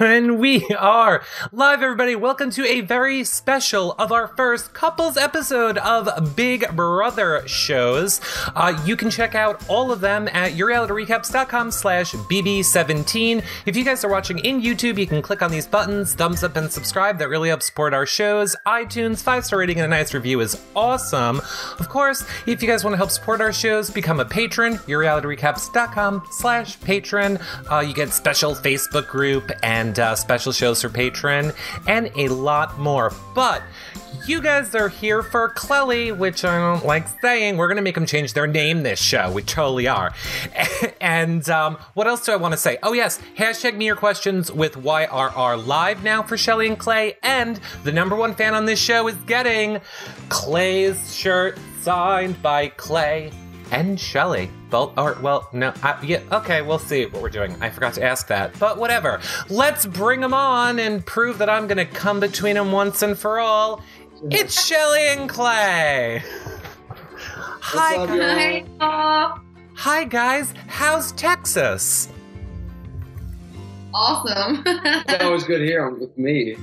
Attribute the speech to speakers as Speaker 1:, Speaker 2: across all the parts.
Speaker 1: And we are live, everybody. Welcome to a very special of our first couples episode of Big Brother shows. Uh, you can check out all of them at yourrealityrecaps.com slash bb17. If you guys are watching in YouTube, you can click on these buttons, thumbs up and subscribe. That really helps support our shows. iTunes, five-star rating and a nice review is awesome. Of course, if you guys want to help support our shows, become a patron, yourrealityrecaps.com slash patron. Uh, you get special Facebook group and and uh, special shows for patron, and a lot more. But you guys are here for Clelli, which I don't like saying. We're going to make them change their name this show. We totally are. and um, what else do I want to say? Oh, yes. Hashtag me your questions with YRR live now for Shelli and Clay. And the number one fan on this show is getting Clay's shirt signed by Clay and Shelli. Both, or, well, no, I, yeah, okay, we'll see what we're doing. I forgot to ask that, but whatever. Let's bring them on and prove that I'm gonna come between them once and for all. It's Shelli and Clay. Hi,
Speaker 2: up,
Speaker 1: guys.
Speaker 2: Hi.
Speaker 1: Hi, guys. How's Texas?
Speaker 2: Awesome.
Speaker 3: It's always good here with me.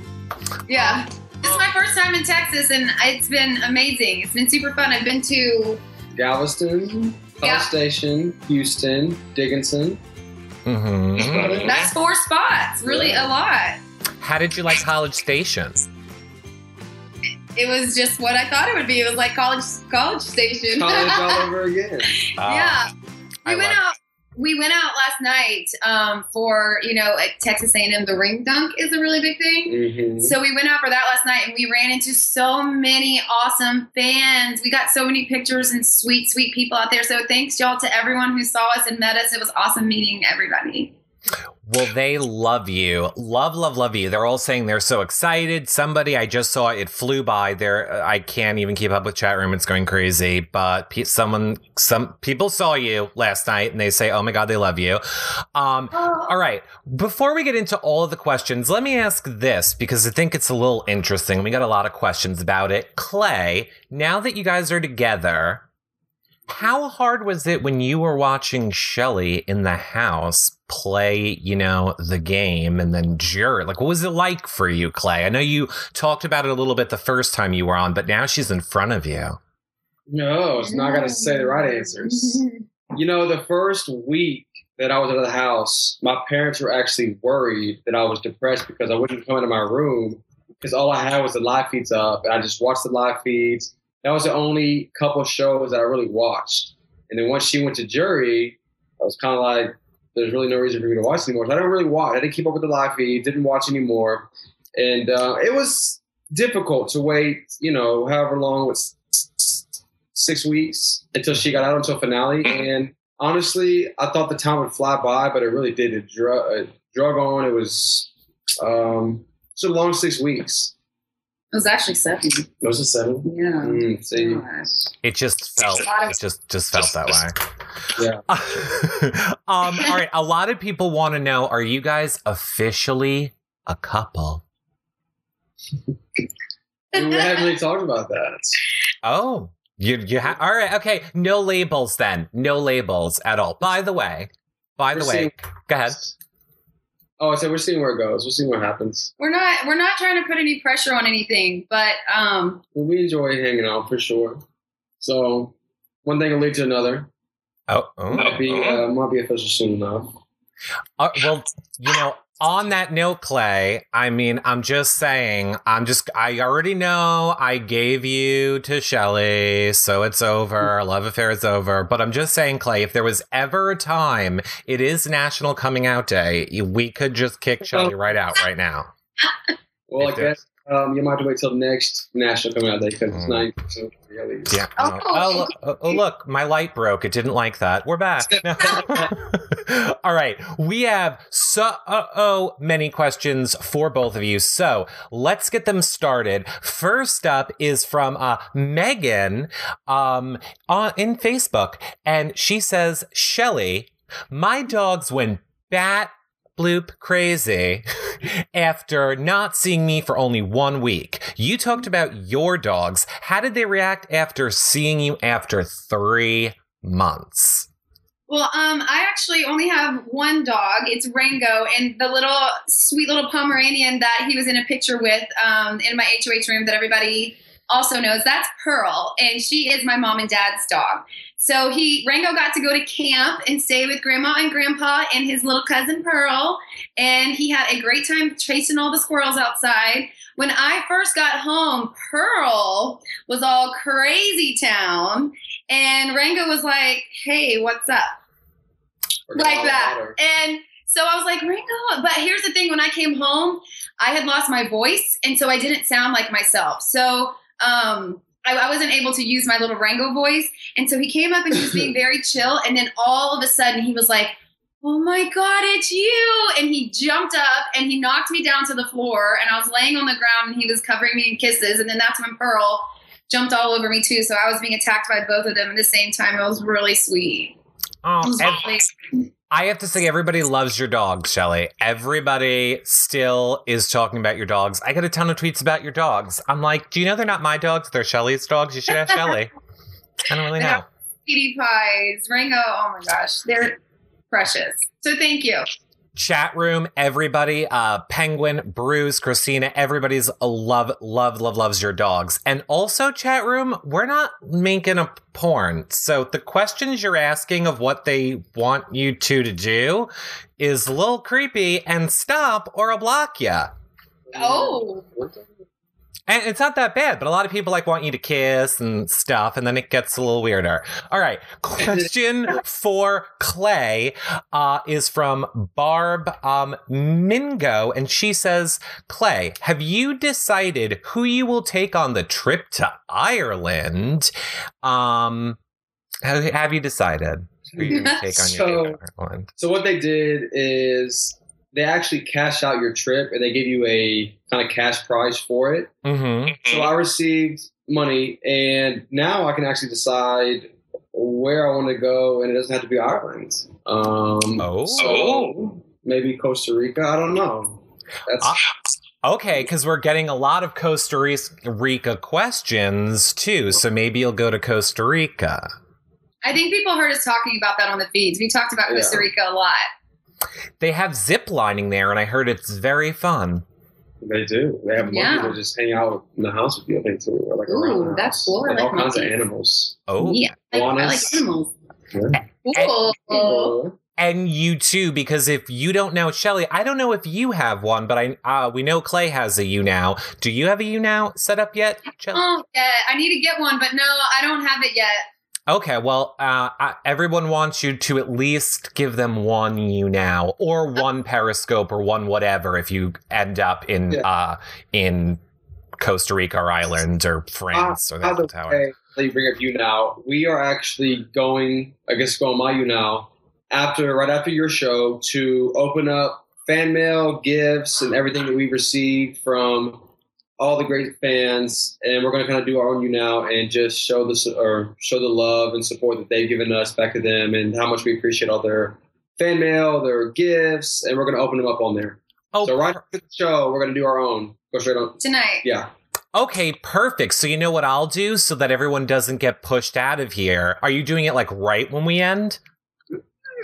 Speaker 2: yeah. This is my first time in Texas and it's been amazing. It's been super fun. I've been to
Speaker 3: Galveston, College
Speaker 2: Yeah.
Speaker 3: Station, Houston, Dickinson.
Speaker 1: Mm-hmm.
Speaker 2: that's four spots. Really a lot.
Speaker 1: How did you like College Station?
Speaker 2: It was just what I thought it would be. It was like college college station.
Speaker 3: College all over again.
Speaker 2: yeah.
Speaker 1: I
Speaker 2: We went
Speaker 1: love-
Speaker 2: out we went out last night um, for, you know, at Texas A&M the ring dunk is a really big thing.
Speaker 3: hmm
Speaker 2: So we went out for that last night and we ran into so many awesome fans. We got so many pictures and sweet, sweet people out there. So thanks y'all to everyone who saw us and met us. It was awesome meeting everybody.
Speaker 1: Well, they love you. Love, love, love you. They're all saying they're so excited. Somebody I just saw it flew by there. I can't even keep up with chat room. It's going crazy. But pe- someone, some people saw you last night and they say, "Oh my god, they love you." Um, all right. Before we get into all of the questions, let me ask this because I think it's a little interesting. We got a lot of questions about it. Clay, now that you guys are together, how hard was it when you were watching Shelli in the house play, you know, the game and then jury? Like, what was it like for you, Clay? I know you talked about it a little bit the first time you were on, but now she's in front of you.
Speaker 3: No, it's not going to say the right answers. You know, the first week that I was out of the house, my parents were actually worried that I was depressed because I wouldn't come into my room because all I had was the live feeds up, and I just watched the live feeds. That was the only couple shows that I really watched. And then once she went to jury, I was kind of like, there's really no reason for me to watch anymore. So I didn't really watch. I didn't keep up with the live feed, didn't watch anymore. And uh, it was difficult to wait, you know, however long was six weeks until she got out until finale. And honestly, I thought the time would fly by, but it really did. It drug, it drug on. It was um, a long six weeks.
Speaker 2: It was actually seven.
Speaker 3: It Was a seven?
Speaker 2: Yeah.
Speaker 3: Mm, see,
Speaker 1: It just felt, it just, just felt that way.
Speaker 3: yeah.
Speaker 1: um, all right. A lot of people want to know: Are you guys officially a couple?
Speaker 3: we haven't really talked about that.
Speaker 1: Oh, you you ha- all right? Okay, no labels then. No labels at all. By the way, by the
Speaker 3: We're
Speaker 1: way,
Speaker 3: seeing-
Speaker 1: go ahead.
Speaker 3: Oh, I said we're seeing where it goes. We're seeing what happens.
Speaker 2: We're not we're not trying to put any pressure on anything, but um
Speaker 3: Well, we enjoy hanging out for sure. So one thing will lead to another.
Speaker 1: Oh, oh,
Speaker 3: Might be
Speaker 1: oh.
Speaker 3: uh, might be official soon enough.
Speaker 1: Uh, well, you know, on that note, Clay, I mean, I'm just saying, I'm just, I already know I gave you to Shelli, so it's over. Mm-hmm. Love affair is over. But I'm just saying, Clay, if there was ever a time, it is National Coming Out Day, we could just kick Shelli right out right now.
Speaker 3: Well, I
Speaker 1: If there-
Speaker 3: guess um, you might have to wait till next national coming out day because it's
Speaker 1: Mm.
Speaker 3: ninety percent release.
Speaker 1: Yeah.
Speaker 2: Oh,
Speaker 1: oh, look, oh, oh, look, my light broke. It didn't like that. We're back. All right. We have so oh many questions for both of you. So let's get them started. First up is from uh, Megan um, on in Facebook, and she says, "Shelli, my dogs went bat." Bloop crazy after not seeing me for only one week. You talked about your dogs. How did they react after seeing you after three months?
Speaker 2: Well, um, I actually only have one dog. It's Rango, and the little sweet little Pomeranian that he was in a picture with um, in my HOH room that everybody also knows. That's Pearl, and she is my mom and dad's dog. So he Rango got to go to camp and stay with grandma and grandpa and his little cousin Pearl, and he had a great time chasing all the squirrels outside. When I first got home, Pearl was all crazy town, and Rango was like, "Hey, what's up?" like that. And so I was like, Ringo. But here's the thing: when I came home, I had lost my voice, and so I didn't sound like myself. So um, I, I, wasn't able to use my little Rango voice. And so he came up and he was being very chill, and then all of a sudden he was like. Oh my God, it's you! And he jumped up and he knocked me down to the floor. And I was laying on the ground and he was covering me in kisses. And then that's when Pearl jumped all over me too. So I was being attacked by both of them at the same time. It was really sweet.
Speaker 1: Oh, I have to say, everybody loves your dogs, Shelli. Everybody still is talking about your dogs. I get a ton of tweets about your dogs. I'm like, do you know they're not my dogs? They're Shelli's dogs. You should ask Shelli. I don't really know.
Speaker 2: Sweetie pies, Rango. Oh my gosh, they're precious. So thank you
Speaker 1: chat room, everybody, uh, Penguin, Bruce, Christina, everybody's love, love, love, loves your dogs. And also, chat room, we're not making a porn. So the questions you're asking of what they want you two to do is a little creepy and stop or I'll block you.
Speaker 2: Oh.
Speaker 1: And it's not that bad, but a lot of people like want you to kiss and stuff, and then it gets a little weirder. All right. Question for Clay uh, is from Barb um, Mingo, and she says, Clay, have you decided who you will take on the trip to Ireland? Um, have you decided who you take on your so, Ireland?
Speaker 3: So what they did is they actually cash out your trip and they give you a kind of cash prize for it. Mm-hmm. So I received money, and now I can actually decide where I want to go, and it doesn't have to be Ireland. Um, oh, so maybe Costa Rica. I don't know. That's.
Speaker 1: Uh, okay, because we're getting a lot of Costa Rica questions too, so maybe you'll go to Costa Rica.
Speaker 2: I think people heard us talking about that on the feeds. We talked about Costa Rica a lot.
Speaker 1: They have zip lining there, and I heard it's very fun.
Speaker 3: They do. They have monkeys yeah. that just hang out in the house with you. I think too, or like
Speaker 2: Ooh, around that's cool.
Speaker 3: Like, like all monkeys. kinds of animals.
Speaker 1: Oh,
Speaker 2: yeah, like, like animals.
Speaker 1: Yeah. Cool. And, you too, because if you don't know Shelli, I don't know if you have one, but I uh, we know Clay has a YouNow. Do you have a YouNow set up yet?
Speaker 2: Shelli? Oh, yeah, I need to get one, but no, I don't have it yet.
Speaker 1: Okay, well, uh, I, everyone wants you to at least give them one YouNow, or one Periscope or one whatever if you end up in yeah. uh, in Costa Rica or Ireland or France uh, or the Eiffel Tower.
Speaker 3: you bring up YouNow. We are actually going, I guess, go on my YouNow after right after your show to open up fan mail, gifts, and everything that we've received from all the great fans, and we're going to kind of do our own YouNow and just show the or show the love and support that they've given us back to them, and how much we appreciate all their fan mail, their gifts, and we're going to open them up on there. Oh, so right after the show, we're going to do our own. Go straight on
Speaker 2: tonight.
Speaker 3: Yeah.
Speaker 1: Okay, perfect. So you know what I'll do so that everyone doesn't get pushed out of here. Are you doing it like right when we end?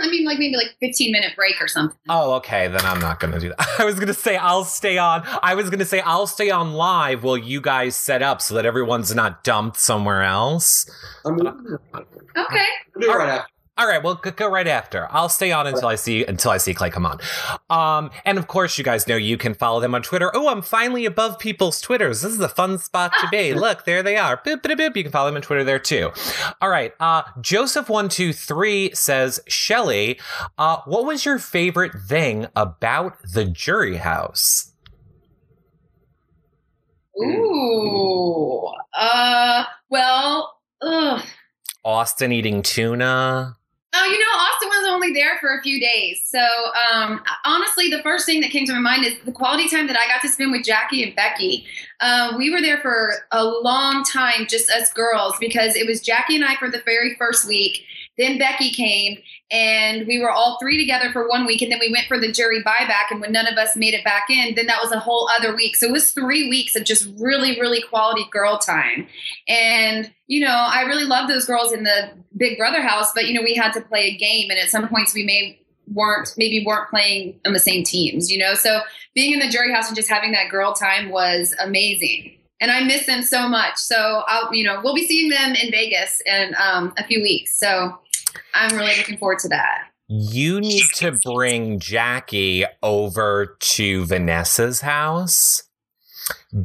Speaker 2: I mean, like maybe like 15 minute break or something.
Speaker 1: Oh, okay. Then I'm not going to do that. I was going to say I'll stay on. I was going to say I'll stay on live while you guys set up so that everyone's not dumped somewhere else.
Speaker 3: I mean,
Speaker 2: okay.
Speaker 3: do right after.
Speaker 1: All right, well, go right after. I'll stay on until I see until I see Clay come on. Um, and of course, you guys know you can follow them on Twitter. Oh, I'm finally above people's Twitters. This is a fun spot to be. Look, there they are. Boop, boop, boop. You can follow them on Twitter there too. All right. Uh, Joseph one two three says, Shelli, uh, what was your favorite thing about the Jury House?
Speaker 2: Ooh. Uh. Well. Ugh.
Speaker 1: Austin eating tuna.
Speaker 2: Oh, you know, Austin was only there for a few days. So, um, honestly, the first thing that came to my mind is the quality time that I got to spend with Jackie and Becky. Uh, we were there for a long time, just us girls, because it was Jackie and I for the very first week. Then Becky came, and we were all three together for one week, and then we went for the jury buyback. And when none of us made it back in, then that was a whole other week. So it was three weeks of just really, really quality girl time. And you know, I really love those girls in the Big Brother house, but you know, we had to play a game, and at some points we may weren't maybe weren't playing on the same teams. You know, so being in the jury house and just having that girl time was amazing and I miss them so much. So I'll, you know, we'll be seeing them in Vegas in um, a few weeks. So I'm really looking forward to that.
Speaker 1: You need to bring Jackie over to Vanessa's house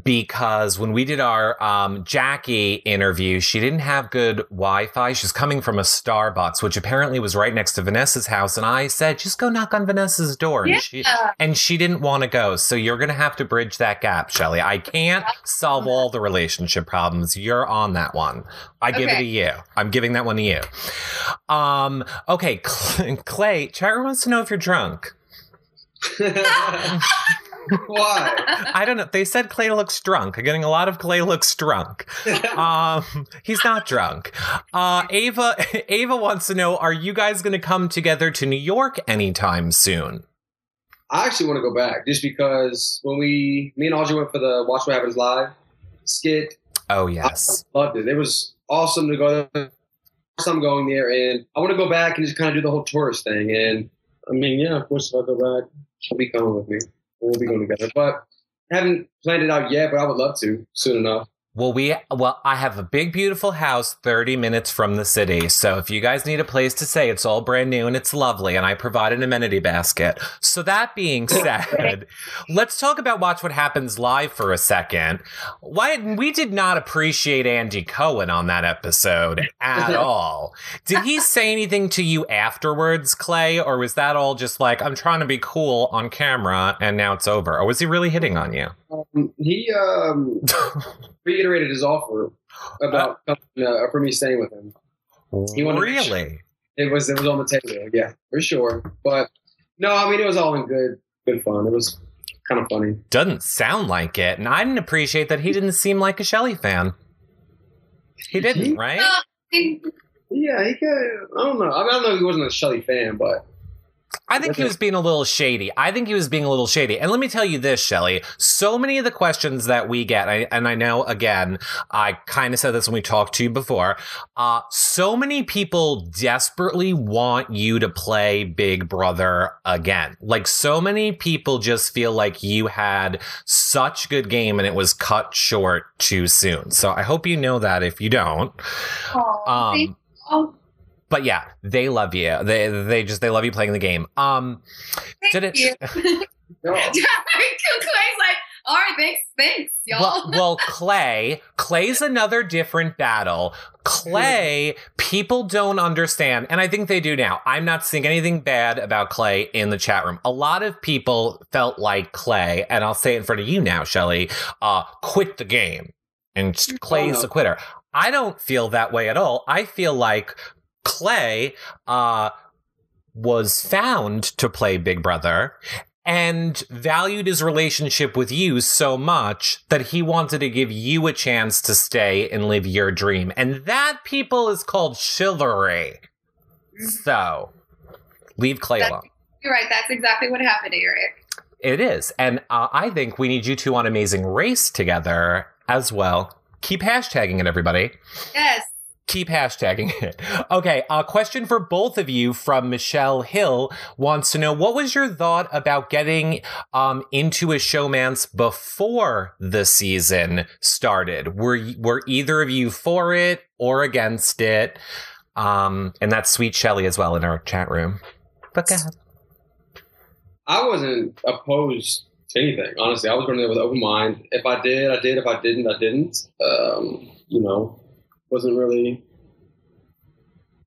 Speaker 1: because when we did our um, Jackie interview, she didn't have good Wi Fi. She's coming from a Starbucks, which apparently was right next to Vanessa's house. And I said, just go knock on Vanessa's door.
Speaker 2: Yeah.
Speaker 1: And, she, and she didn't want to go. So you're going to have to bridge that gap, Shelli. I can't solve all the relationship problems. You're on that one. I give it
Speaker 2: Okay.
Speaker 1: to you. I'm giving that one to you. Um, okay, Clay, Chara wants to know if you're drunk.
Speaker 3: Why?
Speaker 1: I don't know. They said Clay looks drunk. I'm getting a lot of Clay looks drunk. Um, he's not drunk. Uh, Ava, Ava wants to know: Are you guys going to come together to New York anytime soon?
Speaker 3: I actually want to go back just because when we, me and Audrey went for the Watch What Happens Live skit,
Speaker 1: Oh yes.
Speaker 3: I loved it. It was awesome to go there. I'm going there, and I want to go back and just kind of do the whole tourist thing. And I mean, yeah, of course, if I go back, she'll be coming with me. We'll be going together. But haven't planned it out yet, but I would love to soon enough.
Speaker 1: Well, we well, I have a big, beautiful house 30 minutes from the city. So if you guys need a place to stay, it's all brand new and it's lovely, and I provide an amenity basket. So that being said, let's talk about Watch What Happens Live for a second. Why we did not appreciate Andy Cohen on that episode at all. Did he say anything to you afterwards, Clay, or was that all just like I'm trying to be cool on camera and now it's over? Or was he really hitting on you?
Speaker 3: Um, he um, reiterated his offer about uh, for me staying with him. He wanted
Speaker 1: really?
Speaker 3: It was it was on the table, yeah, for sure. But no, I mean it was all in good good fun. It was kind of funny.
Speaker 1: doesn't sound like it. And I didn't appreciate that he didn't seem like a Shelli fan. He didn't, right?
Speaker 3: Yeah, he got. I don't know. I, mean, I don't know if he wasn't a Shelli fan, but
Speaker 1: I think he was being a little shady. I think he was being a little shady. And let me tell you this, Shelli. So many of the questions that we get, I, and I know, again, I kind of said this when we talked to you before. Uh, so many people desperately want you to play Big Brother again. Like, so many people just feel like you had such good game and it was cut short too soon. So I hope you know that if you don't.
Speaker 2: Aw, thank
Speaker 1: Um,
Speaker 2: you.
Speaker 1: But yeah, they love you. They they just they love you playing the game. Um, did
Speaker 2: Thank
Speaker 1: it?
Speaker 2: you. Clay's like, all right, thanks, thanks, y'all.
Speaker 1: Well, well, Clay, Clay's another different battle. Clay, people don't understand, and I think they do now. I'm not seeing anything bad about Clay in the chat room. A lot of people felt like Clay, and I'll say it in front of you now, Shelli, uh, quit the game. And Clay's
Speaker 3: Oh, no.
Speaker 1: a quitter. I don't feel that way at all. I feel like Clay, uh, was found to play Big Brother and valued his relationship with you so much that he wanted to give you a chance to stay and live your dream. And that, people, is called chivalry. So, leave Clay
Speaker 2: That's-
Speaker 1: alone.
Speaker 2: You're right. That's exactly what happened, Eric.
Speaker 1: It is. And uh, I think we need you two on Amazing Race together as well. Keep hashtagging it, everybody.
Speaker 2: Yes.
Speaker 1: Keep hashtagging it. Okay, a question for both of you from Michelle Hill wants to know what was your thought about getting um, into a showmance before the season started? Were were either of you for it or against it? Um, and that's sweet Shelley as well in our chat room. But go ahead.
Speaker 3: I wasn't opposed to anything. Honestly, I was going there with an open mind. If I did, I did. If I didn't, I didn't. Um, you know, wasn't really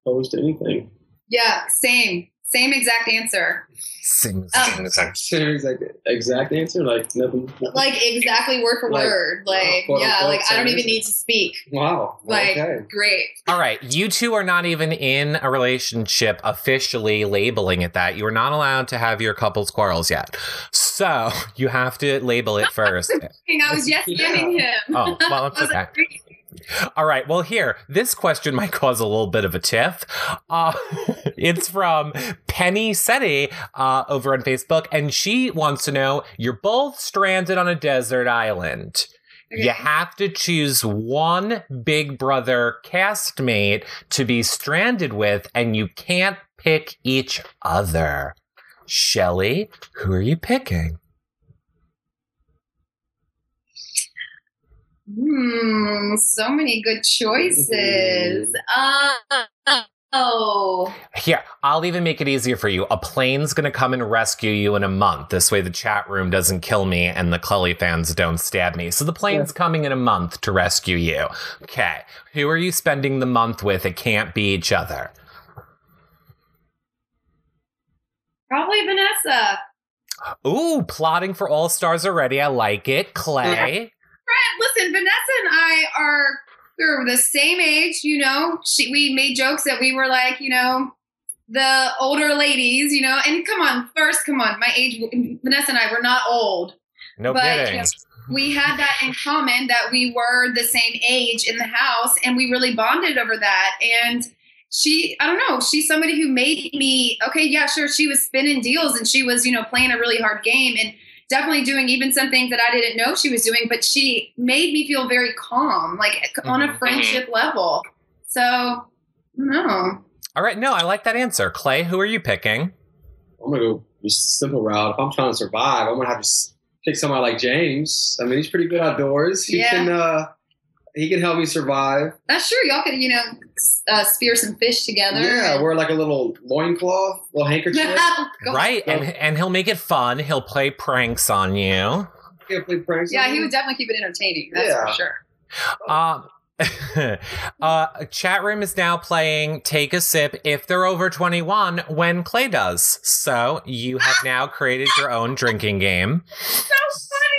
Speaker 3: opposed to anything.
Speaker 2: Yeah. Same. Same exact answer.
Speaker 1: Sing,
Speaker 2: Um,
Speaker 1: sing, sing.
Speaker 3: Same exact exact answer. Like nothing.
Speaker 2: Like exactly word for
Speaker 3: Like,
Speaker 2: word. Like
Speaker 3: quote,
Speaker 2: yeah.
Speaker 3: unquote,
Speaker 2: Like I don't
Speaker 3: same
Speaker 2: even need to speak.
Speaker 3: Wow.
Speaker 2: Like
Speaker 3: okay.
Speaker 2: great.
Speaker 1: All right, you two are not even in a relationship officially labeling it that. You are not allowed to have your couple's quarrels yet. So you have to label it first.
Speaker 2: I was just
Speaker 3: Yeah.
Speaker 2: giving him.
Speaker 1: Oh, well,
Speaker 2: I
Speaker 1: it's
Speaker 2: was
Speaker 1: okay. All right. Well, here, this question might cause a little bit of a tiff. Uh, it's from Penny Seti uh, over on Facebook, and she wants to know you're both stranded on a desert island. You have to choose one Big Brother castmate to be stranded with, and you can't pick each other. Shelli, who are you picking?
Speaker 2: Hmm, so many good choices. Uh, oh,
Speaker 1: Here, I'll even make it easier for you. A plane's gonna come and rescue you in a month. This way the chat room doesn't kill me and the Clelli fans don't stab me. So the plane's coming in a month to rescue you. Okay. Who are you spending the month with? It can't be each other.
Speaker 2: probably Vanessa.
Speaker 1: Ooh, plotting for All Stars already. I like it. Clay.
Speaker 2: Listen, Vanessa and I are we're the same age. You know, she, we made jokes that we were like, you know, the older ladies. You know, and come on, first, come on, my age. Vanessa and I were not old.
Speaker 1: No
Speaker 2: But,
Speaker 1: kidding.
Speaker 2: you know, we had that in common that we were the same age in the house and we really bonded over that and she i don't know she's somebody who made me okay yeah sure she was spinning deals and she was you know playing a really hard game and definitely doing even some things that i didn't know she was doing but she made me feel very calm like on a
Speaker 1: Mhm.
Speaker 2: friendship level so no
Speaker 1: All right. No, I like that answer. Clay, who are you picking?
Speaker 3: I'm gonna go just simple route. If I'm trying to survive, I'm gonna have to pick somebody like James. I mean, he's pretty good outdoors. He
Speaker 2: Yeah.
Speaker 3: can uh, he can help me survive.
Speaker 2: that's true y'all could you know uh, spear some fish together
Speaker 3: Yeah, wear like a little loincloth, little handkerchief.
Speaker 1: Right. And and he'll make it fun. He'll play pranks on you.
Speaker 3: Yeah, play pranks
Speaker 2: Yeah,
Speaker 3: on
Speaker 2: he
Speaker 3: me.
Speaker 2: would definitely keep it entertaining. That's
Speaker 3: Yeah.
Speaker 2: for sure.
Speaker 1: Um, uh, chat room is now playing Take a Sip if they're over 21 when Clay does. So you have now created your own drinking game.
Speaker 2: So funny.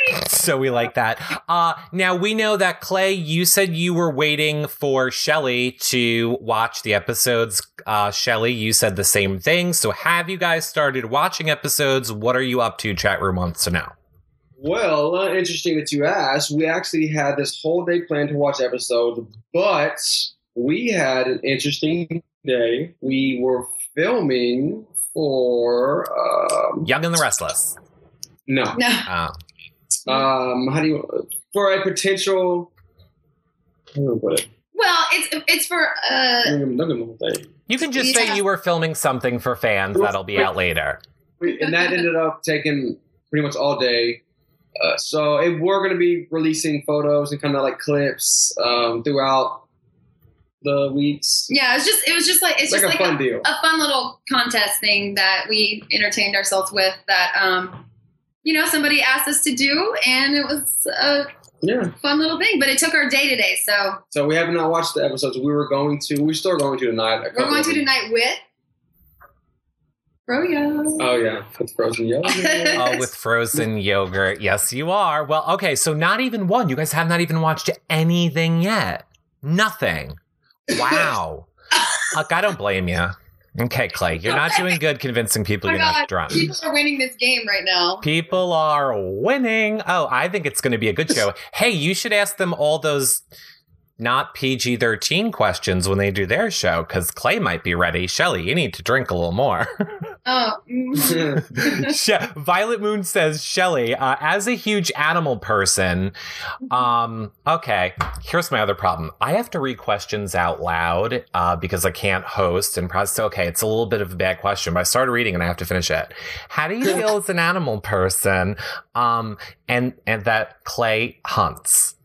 Speaker 1: So we like that. Uh, now we know that Clay, you said you were waiting for Shelli to watch the episodes. Uh, Shelli, you said the same thing. So have you guys started watching episodes? What are you up to? Chat room wants to know.
Speaker 3: Well, uh, interesting that you asked. We actually had this whole day planned to watch episodes, but we had an interesting day. We were filming for um,
Speaker 1: Young and the Restless.
Speaker 3: no,
Speaker 2: No.
Speaker 1: Uh,
Speaker 3: um, how do you for a potential? How do I put it?
Speaker 2: Well, it's it's for uh
Speaker 3: Look at- look at the whole thing.
Speaker 1: you can just
Speaker 2: Yeah.
Speaker 1: say you were filming something for fans that'll be out later.
Speaker 3: We- and that ended up taking pretty much all day. Uh, so it, we're going to be releasing photos and kind of like clips um, throughout the weeks.
Speaker 2: yeah, it's just it was just like it's
Speaker 3: It's like
Speaker 2: just
Speaker 3: a
Speaker 2: like
Speaker 3: fun deal.
Speaker 2: a fun little contest thing that we entertained ourselves with that um you know somebody asked us to do and it was a
Speaker 3: Yeah.
Speaker 2: fun little thing but it took our day today so
Speaker 3: So we have not watched the episodes. We were going to. We're still going to tonight. a
Speaker 2: we're going
Speaker 3: of
Speaker 2: to tonight with Froyo.
Speaker 3: Oh yeah, with frozen yogurt.
Speaker 1: Oh, with frozen yogurt. Yes, you are. Well, okay, so not even one. You guys have not even watched anything yet. Nothing. Wow. Look, I don't blame you. Okay, Clay, you're not doing good convincing people
Speaker 2: Oh
Speaker 1: you're not drunk.
Speaker 2: people are winning this game right now
Speaker 1: People are winning. Oh, I think it's going to be a good show. hey, you should ask them all those not PG 13 questions when they do their show because Clay might be ready. Shelli, you need to drink a little more.
Speaker 2: oh mm.
Speaker 1: Violet Moon says, Shelli, uh, as a huge animal person, um, okay, here's my other problem. I have to read questions out loud uh, because I can't host and process. Okay, it's a little bit of a bad question, but I started reading and I have to finish it. How do you feel as an animal person um, and, and that Clay hunts?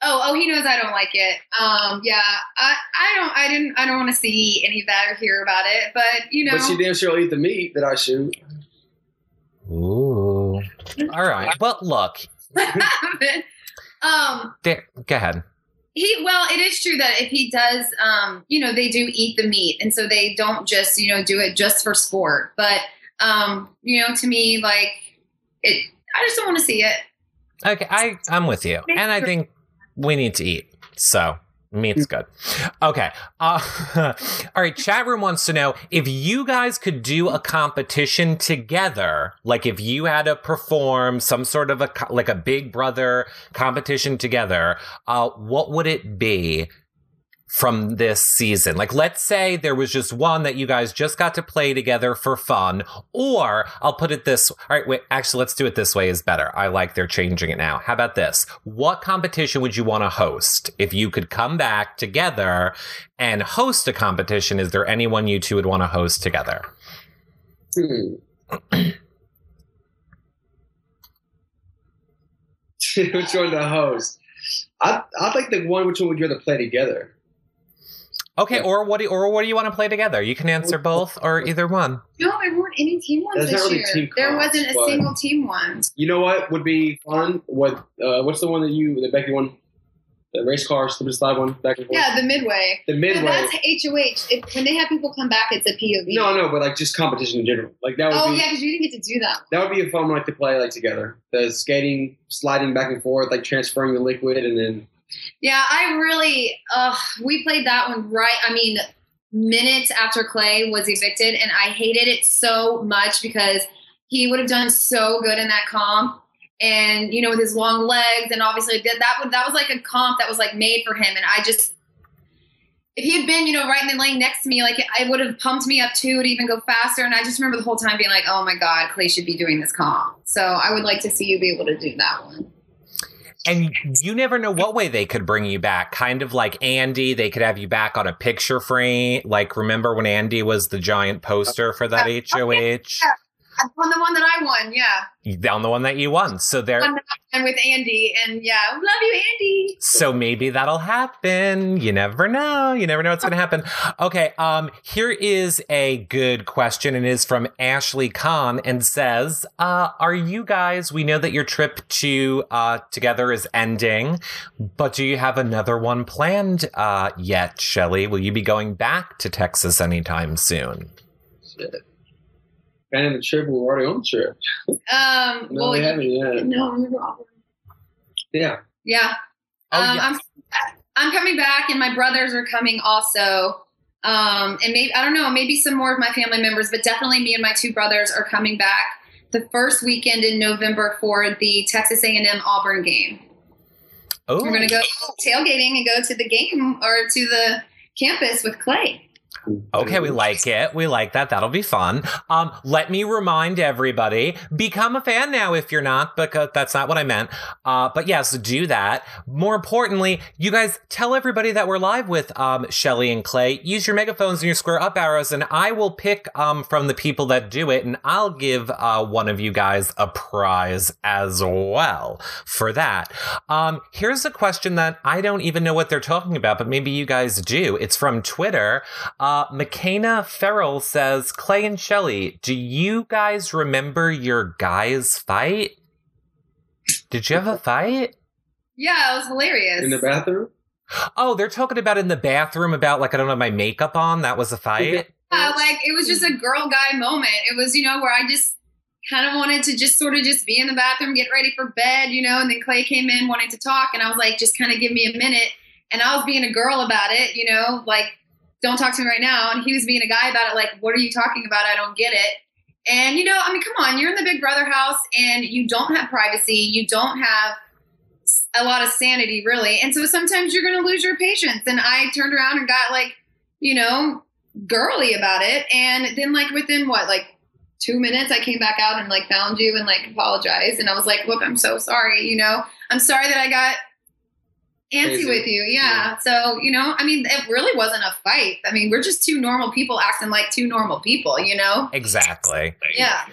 Speaker 2: Oh, oh, he knows I don't like it. Um, yeah, I, I don't, I didn't, I don't want to see any of that or hear about it. But you know,
Speaker 3: but she damn sure will eat the meat that I shoot.
Speaker 1: Ooh. All right. But look,
Speaker 2: um,
Speaker 1: there, go ahead.
Speaker 2: he, well, it is true that if he does, um, you know, they do eat the meat, and so they don't just, you know, do it just for sport. But, um, you know, to me, like it, I just don't want to see it.
Speaker 1: Okay, I, I'm with you. And I think we need to eat. So Meat's good. Okay. Uh, all right. Chat room wants to know if you guys could do a competition together, like if you had to perform some sort of a like a Big Brother competition together. Uh, what would it be? From this season. Like, let's say there was just one that you guys just got to play together for fun. Or I'll put it this, all right, wait, actually, let's do it this way is better. I like they're changing it now. How about this? What competition would you want to host? If you could come back together and host a competition, is there anyone you two would want to host together?
Speaker 3: Hmm. which one to host? I I think the one which one would you rather play together?
Speaker 1: Okay, or what do or what do you want to play together? You can answer both or either one.
Speaker 2: No, there weren't any team ones
Speaker 3: There's not
Speaker 2: this
Speaker 3: really
Speaker 2: year.
Speaker 3: team
Speaker 2: there
Speaker 3: comps,
Speaker 2: wasn't a
Speaker 3: but-
Speaker 2: single team one.
Speaker 3: You know what would be fun? What uh, what's the one that you the Becky one? The race car, slip and slide one, back and forth.
Speaker 2: Yeah, the midway.
Speaker 3: the
Speaker 2: But
Speaker 3: midway.
Speaker 2: that's HOH. If, when they have people come back, it's a POV.
Speaker 3: No, no, but like just competition in general. Like that would
Speaker 2: Oh
Speaker 3: be
Speaker 2: yeah, because you didn't get to do that.
Speaker 3: that would be a fun one like to play like together. The skating, sliding back and forth, like transferring the liquid, and then
Speaker 2: Yeah, I really. Uh, we played that one right. I mean, minutes after Clay was evicted, and I hated it so much because he would have done so good in that comp. And you know, with his long legs, and obviously that that that was like a comp that was like made for him. And I just, if he had been, you know, right in the lane next to me, like I would have pumped me up too to even go faster. And I just remember the whole time being like, oh my god, Clay should be doing this comp. So I would like to see you be able to do that one.
Speaker 1: And you never know what way they could bring you back. Kind of like Andy, they could have you back on a picture frame. Like, remember when Andy was the giant poster for that HOH?
Speaker 2: I won the one that I won, yeah.
Speaker 1: Down the one that you won. So there.
Speaker 2: and with Andy, and yeah, love you, Andy.
Speaker 1: So maybe that'll happen. You never know. You never know what's going to happen. Okay. Um, here is a good question and it is from Ashley Kahn and says, uh, are you guys, we know that your trip to, uh, together is ending, but do you have another one planned, uh, yet, Shelli? Will you be going back to Texas anytime soon?
Speaker 3: shit. Planning the trip, we're already on the trip.
Speaker 2: Um,
Speaker 3: No,
Speaker 2: well,
Speaker 3: we haven't yet.
Speaker 2: no, we were off.
Speaker 3: Yeah.
Speaker 2: yeah.
Speaker 1: Oh,
Speaker 2: um,
Speaker 1: yes.
Speaker 2: I'm I'm coming back, and my brothers are coming also. Um, and maybe I don't know, maybe some more of my family members, but definitely me and my two brothers are coming back the first weekend in November for the Texas A&M Auburn game.
Speaker 1: Oh,
Speaker 2: We're gonna go tailgating and go to the game or to the campus with Clay.
Speaker 1: Okay, we like it. We like that. That'll be fun. Um, let me remind everybody, become a fan now if you're not, because that's not what I meant. Uh, but yes, do that. More importantly, you guys tell everybody that we're live with, um, Shelli and Clay. Use your megaphones and your square up arrows, and I will pick, um, from the people that do it, and I'll give, uh, one of you guys a prize as well for that. Um, here's a question that I don't even know what they're talking about, but maybe you guys do. It's from Twitter. Uh, Uh, McKenna Farrell says, Clay and Shelli, do you guys remember your guys' fight? Did you have a fight?
Speaker 2: Yeah, it was hilarious.
Speaker 3: In the bathroom?
Speaker 1: Oh, they're talking about in the bathroom about like I don't have my makeup on. That was a fight.
Speaker 2: Yeah, like it was just a girl guy moment. It was, you know, where I just kind of wanted to just sort of just be in the bathroom, get ready for bed, you know, and then Clay came in wanting to talk and I was like, just kind of give me a minute. And I was being a girl about it, you know, like, don't talk to me right now. And he was being a guy about it, like, what are you talking about? I don't get it. And, you know, I mean, come on, you're in the Big Brother house and you don't have privacy. You don't have a lot of sanity, really. And so sometimes you're going to lose your patience. And I turned around and got like, you know, girly about it. And then, like, within what, like, two minutes, I came back out and like found you and like apologized. And I was like, look, I'm so sorry. You know, I'm sorry that I got antsy with you. Yeah. So, you know, I mean, it really wasn't a fight. I mean, we're just two normal people acting like two normal people, you know?
Speaker 1: Exactly.
Speaker 2: Yeah.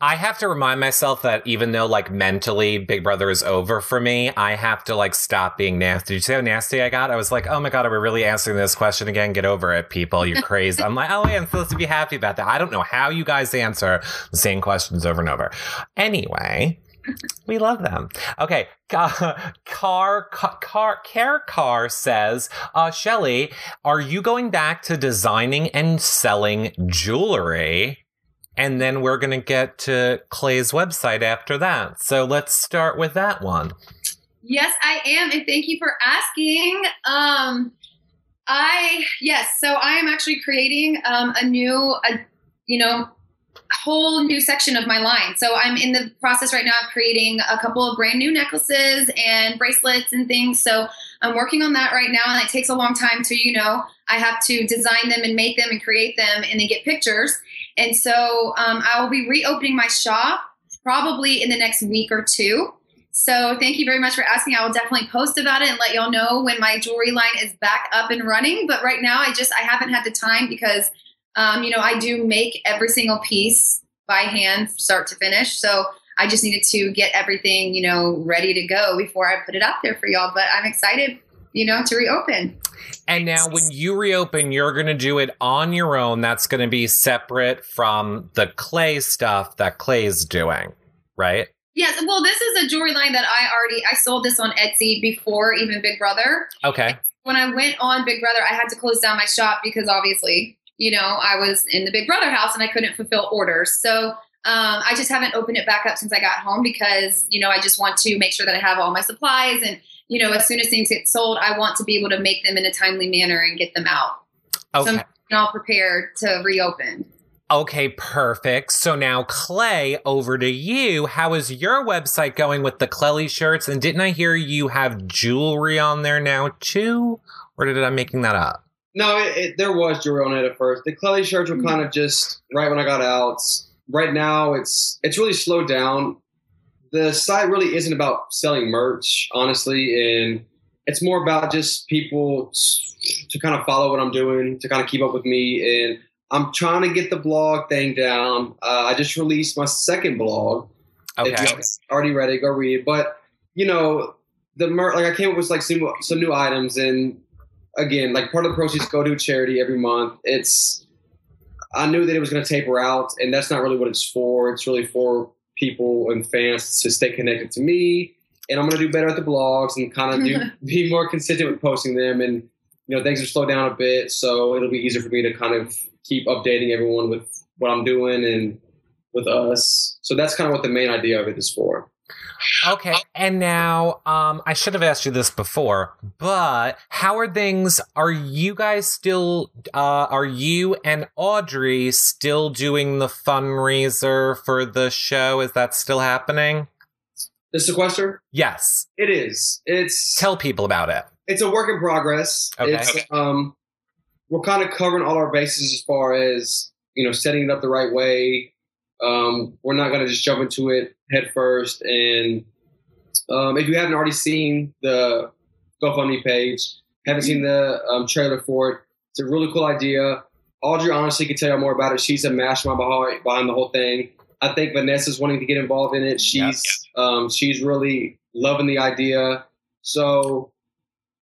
Speaker 1: I have to remind myself that even though like mentally Big Brother is over for me, I have to like stop being nasty. Did you see how nasty I got? I was like, oh my God, are we really answering this question again? Get over it, people. You're crazy. I'm like, oh yeah, I'm supposed to be happy about that. I don't know how you guys answer the same questions over and over. Anyway. We love them. Okay, Car Car Car Care Car says, uh, Shelli, are you going back to designing and selling jewelry? And then we're going to get to Clay's website after that. So let's start with that one.
Speaker 2: Yes, I am, and thank you for asking. Um, I yes, so I am actually creating um, a new, a, you know, whole new section of my line. So I'm in the process right now of creating a couple of brand new necklaces and bracelets and things. So I'm working on that right now, and it takes a long time to, you know, I have to design them and make them and create them and then get pictures. And so um, I will be reopening my shop probably in the next week or two. So thank you very much for asking. I will definitely post about it and let y'all know when my jewelry line is back up and running. But right now, I just I haven't had the time because um, you know I do make every single piece by hand, start to finish. So I just needed to get everything you know ready to go before I put it out there for y'all. But I'm excited, you know, to reopen.
Speaker 1: And now, when you reopen, you're going to do it on your own. That's going to be separate from the clay stuff that Clay's doing, right?
Speaker 2: Yes. Well, this is a jewelry line that I already I sold this on Etsy before even Big Brother.
Speaker 1: Okay.
Speaker 2: When I went on Big Brother, I had to close down my shop because obviously, you know, I was in the Big Brother house and I couldn't fulfill orders. So um, I just haven't opened it back up since I got home because you know I just want to make sure that I have all my supplies and you know as soon as things get sold, I want to be able to make them in a timely manner and get them out.
Speaker 1: Okay.
Speaker 2: So I'm all prepared to reopen.
Speaker 1: Okay, perfect. So now, Clay, over to you. How is your website going with the Clelli shirts? And didn't I hear you have jewelry on there now too? Or did I'm making that up?
Speaker 3: No, it, it, there was jewelry on it at first. The Clelli shirts were kind of just right when I got out. Right now, it's it's really slowed down. The site really isn't about selling merch, honestly, and it's more about just people to kind of follow what I'm doing, to kind of keep up with me, and I'm trying to get the blog thing down. Uh, I just released my second blog.
Speaker 1: Okay.
Speaker 3: If you already read it, go read it. But you know, the mer- like I came up with like some some new items, and again, like part of the proceeds go to a charity every month. It's I knew that it was going to taper out, and that's not really what it's for. It's really for people and fans to stay connected to me, and I'm going to do better at the blogs and kind of do be more consistent with posting them. And you know, things have slowed down a bit, so it'll be easier for me to kind of keep updating everyone with what I'm doing and with us. So that's kind of what the main idea of it is for.
Speaker 1: Okay. And now, um, I should have asked you this before, but how are things? Are you guys still, uh, are you and Audrey still doing the fundraiser for the show? Is that still happening?
Speaker 3: The sequester?
Speaker 1: Yes.
Speaker 3: It is. It's
Speaker 1: tell people about it.
Speaker 3: It's a work in progress.
Speaker 1: Okay.
Speaker 3: It's, um, we're kind of covering all our bases as far as you know setting it up the right way. Um, we're not going to just jump into it head first. And um, if you haven't already seen the GoFundMe page, haven't seen the um, trailer for it, it's a really cool idea. Audrey honestly can tell you more about it. She's a mastermind behind, behind the whole thing. I think Vanessa's wanting to get involved in it. She's um, she's really loving the idea. So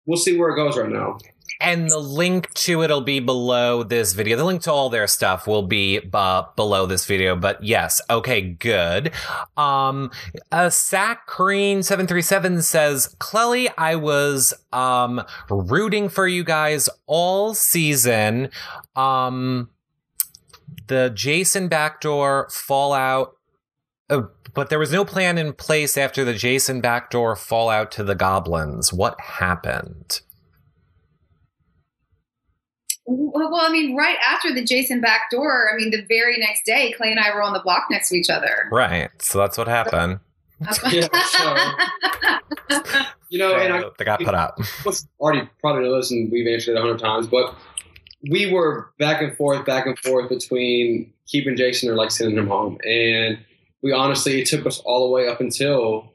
Speaker 3: we'll see where it goes right now.
Speaker 1: And the link to it'll be below this video. The link to all their stuff will be uh, below this video. But yes, okay, good. Um, uh, Crean seven three seven says, Clelli, I was um rooting for you guys all season. Um, the Jason backdoor fallout. Uh, but there was no plan in place after the Jason backdoor fallout to the goblins. What happened?
Speaker 2: Well, I mean, right after the Jason back door, I mean, the very next day, Clay and I were on the block next to each other.
Speaker 1: Right. So that's what happened.
Speaker 3: yeah, so, you know, and I,
Speaker 1: they got put up.
Speaker 3: Already probably knows, and we've answered it a hundred times, but we were back and forth, back and forth between keeping Jason or like sending him home, and we honestly it took us all the way up until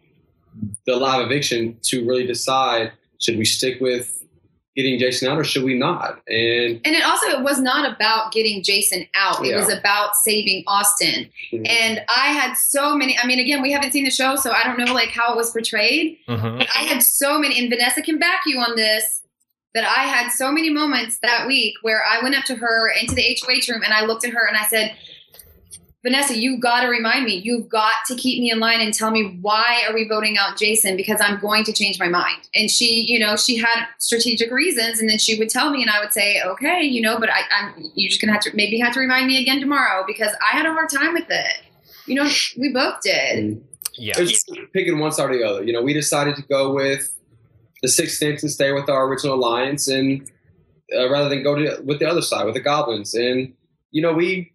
Speaker 3: the live eviction to really decide should we stick with getting Jason out or should we not? And
Speaker 2: and it also it was not about getting Jason out. It
Speaker 3: Yeah.
Speaker 2: was about saving Austin.
Speaker 3: Mhm.
Speaker 2: And I had so many. I mean, again, we haven't seen the show, so I don't know like how it was portrayed.
Speaker 1: Mhm.
Speaker 2: But I had so many, and Vanessa can back you on this. That I had so many moments that week where I went up to her into the HOH room and I looked at her and I said, Vanessa, you got to remind me. You've got to keep me in line and tell me why are we voting out Jason because I'm going to change my mind. And she, you know, she had strategic reasons, and then she would tell me, and I would say, okay, you know, but I, I'm you're just gonna have to maybe have to remind me again tomorrow because I had a hard time with it. You know, we both did.
Speaker 1: Yeah.
Speaker 3: It's picking one side or the other. You know, we decided to go with the Sixth Sense and stay with our original alliance, and uh, rather than go to with the other side with the Goblins, and you know, we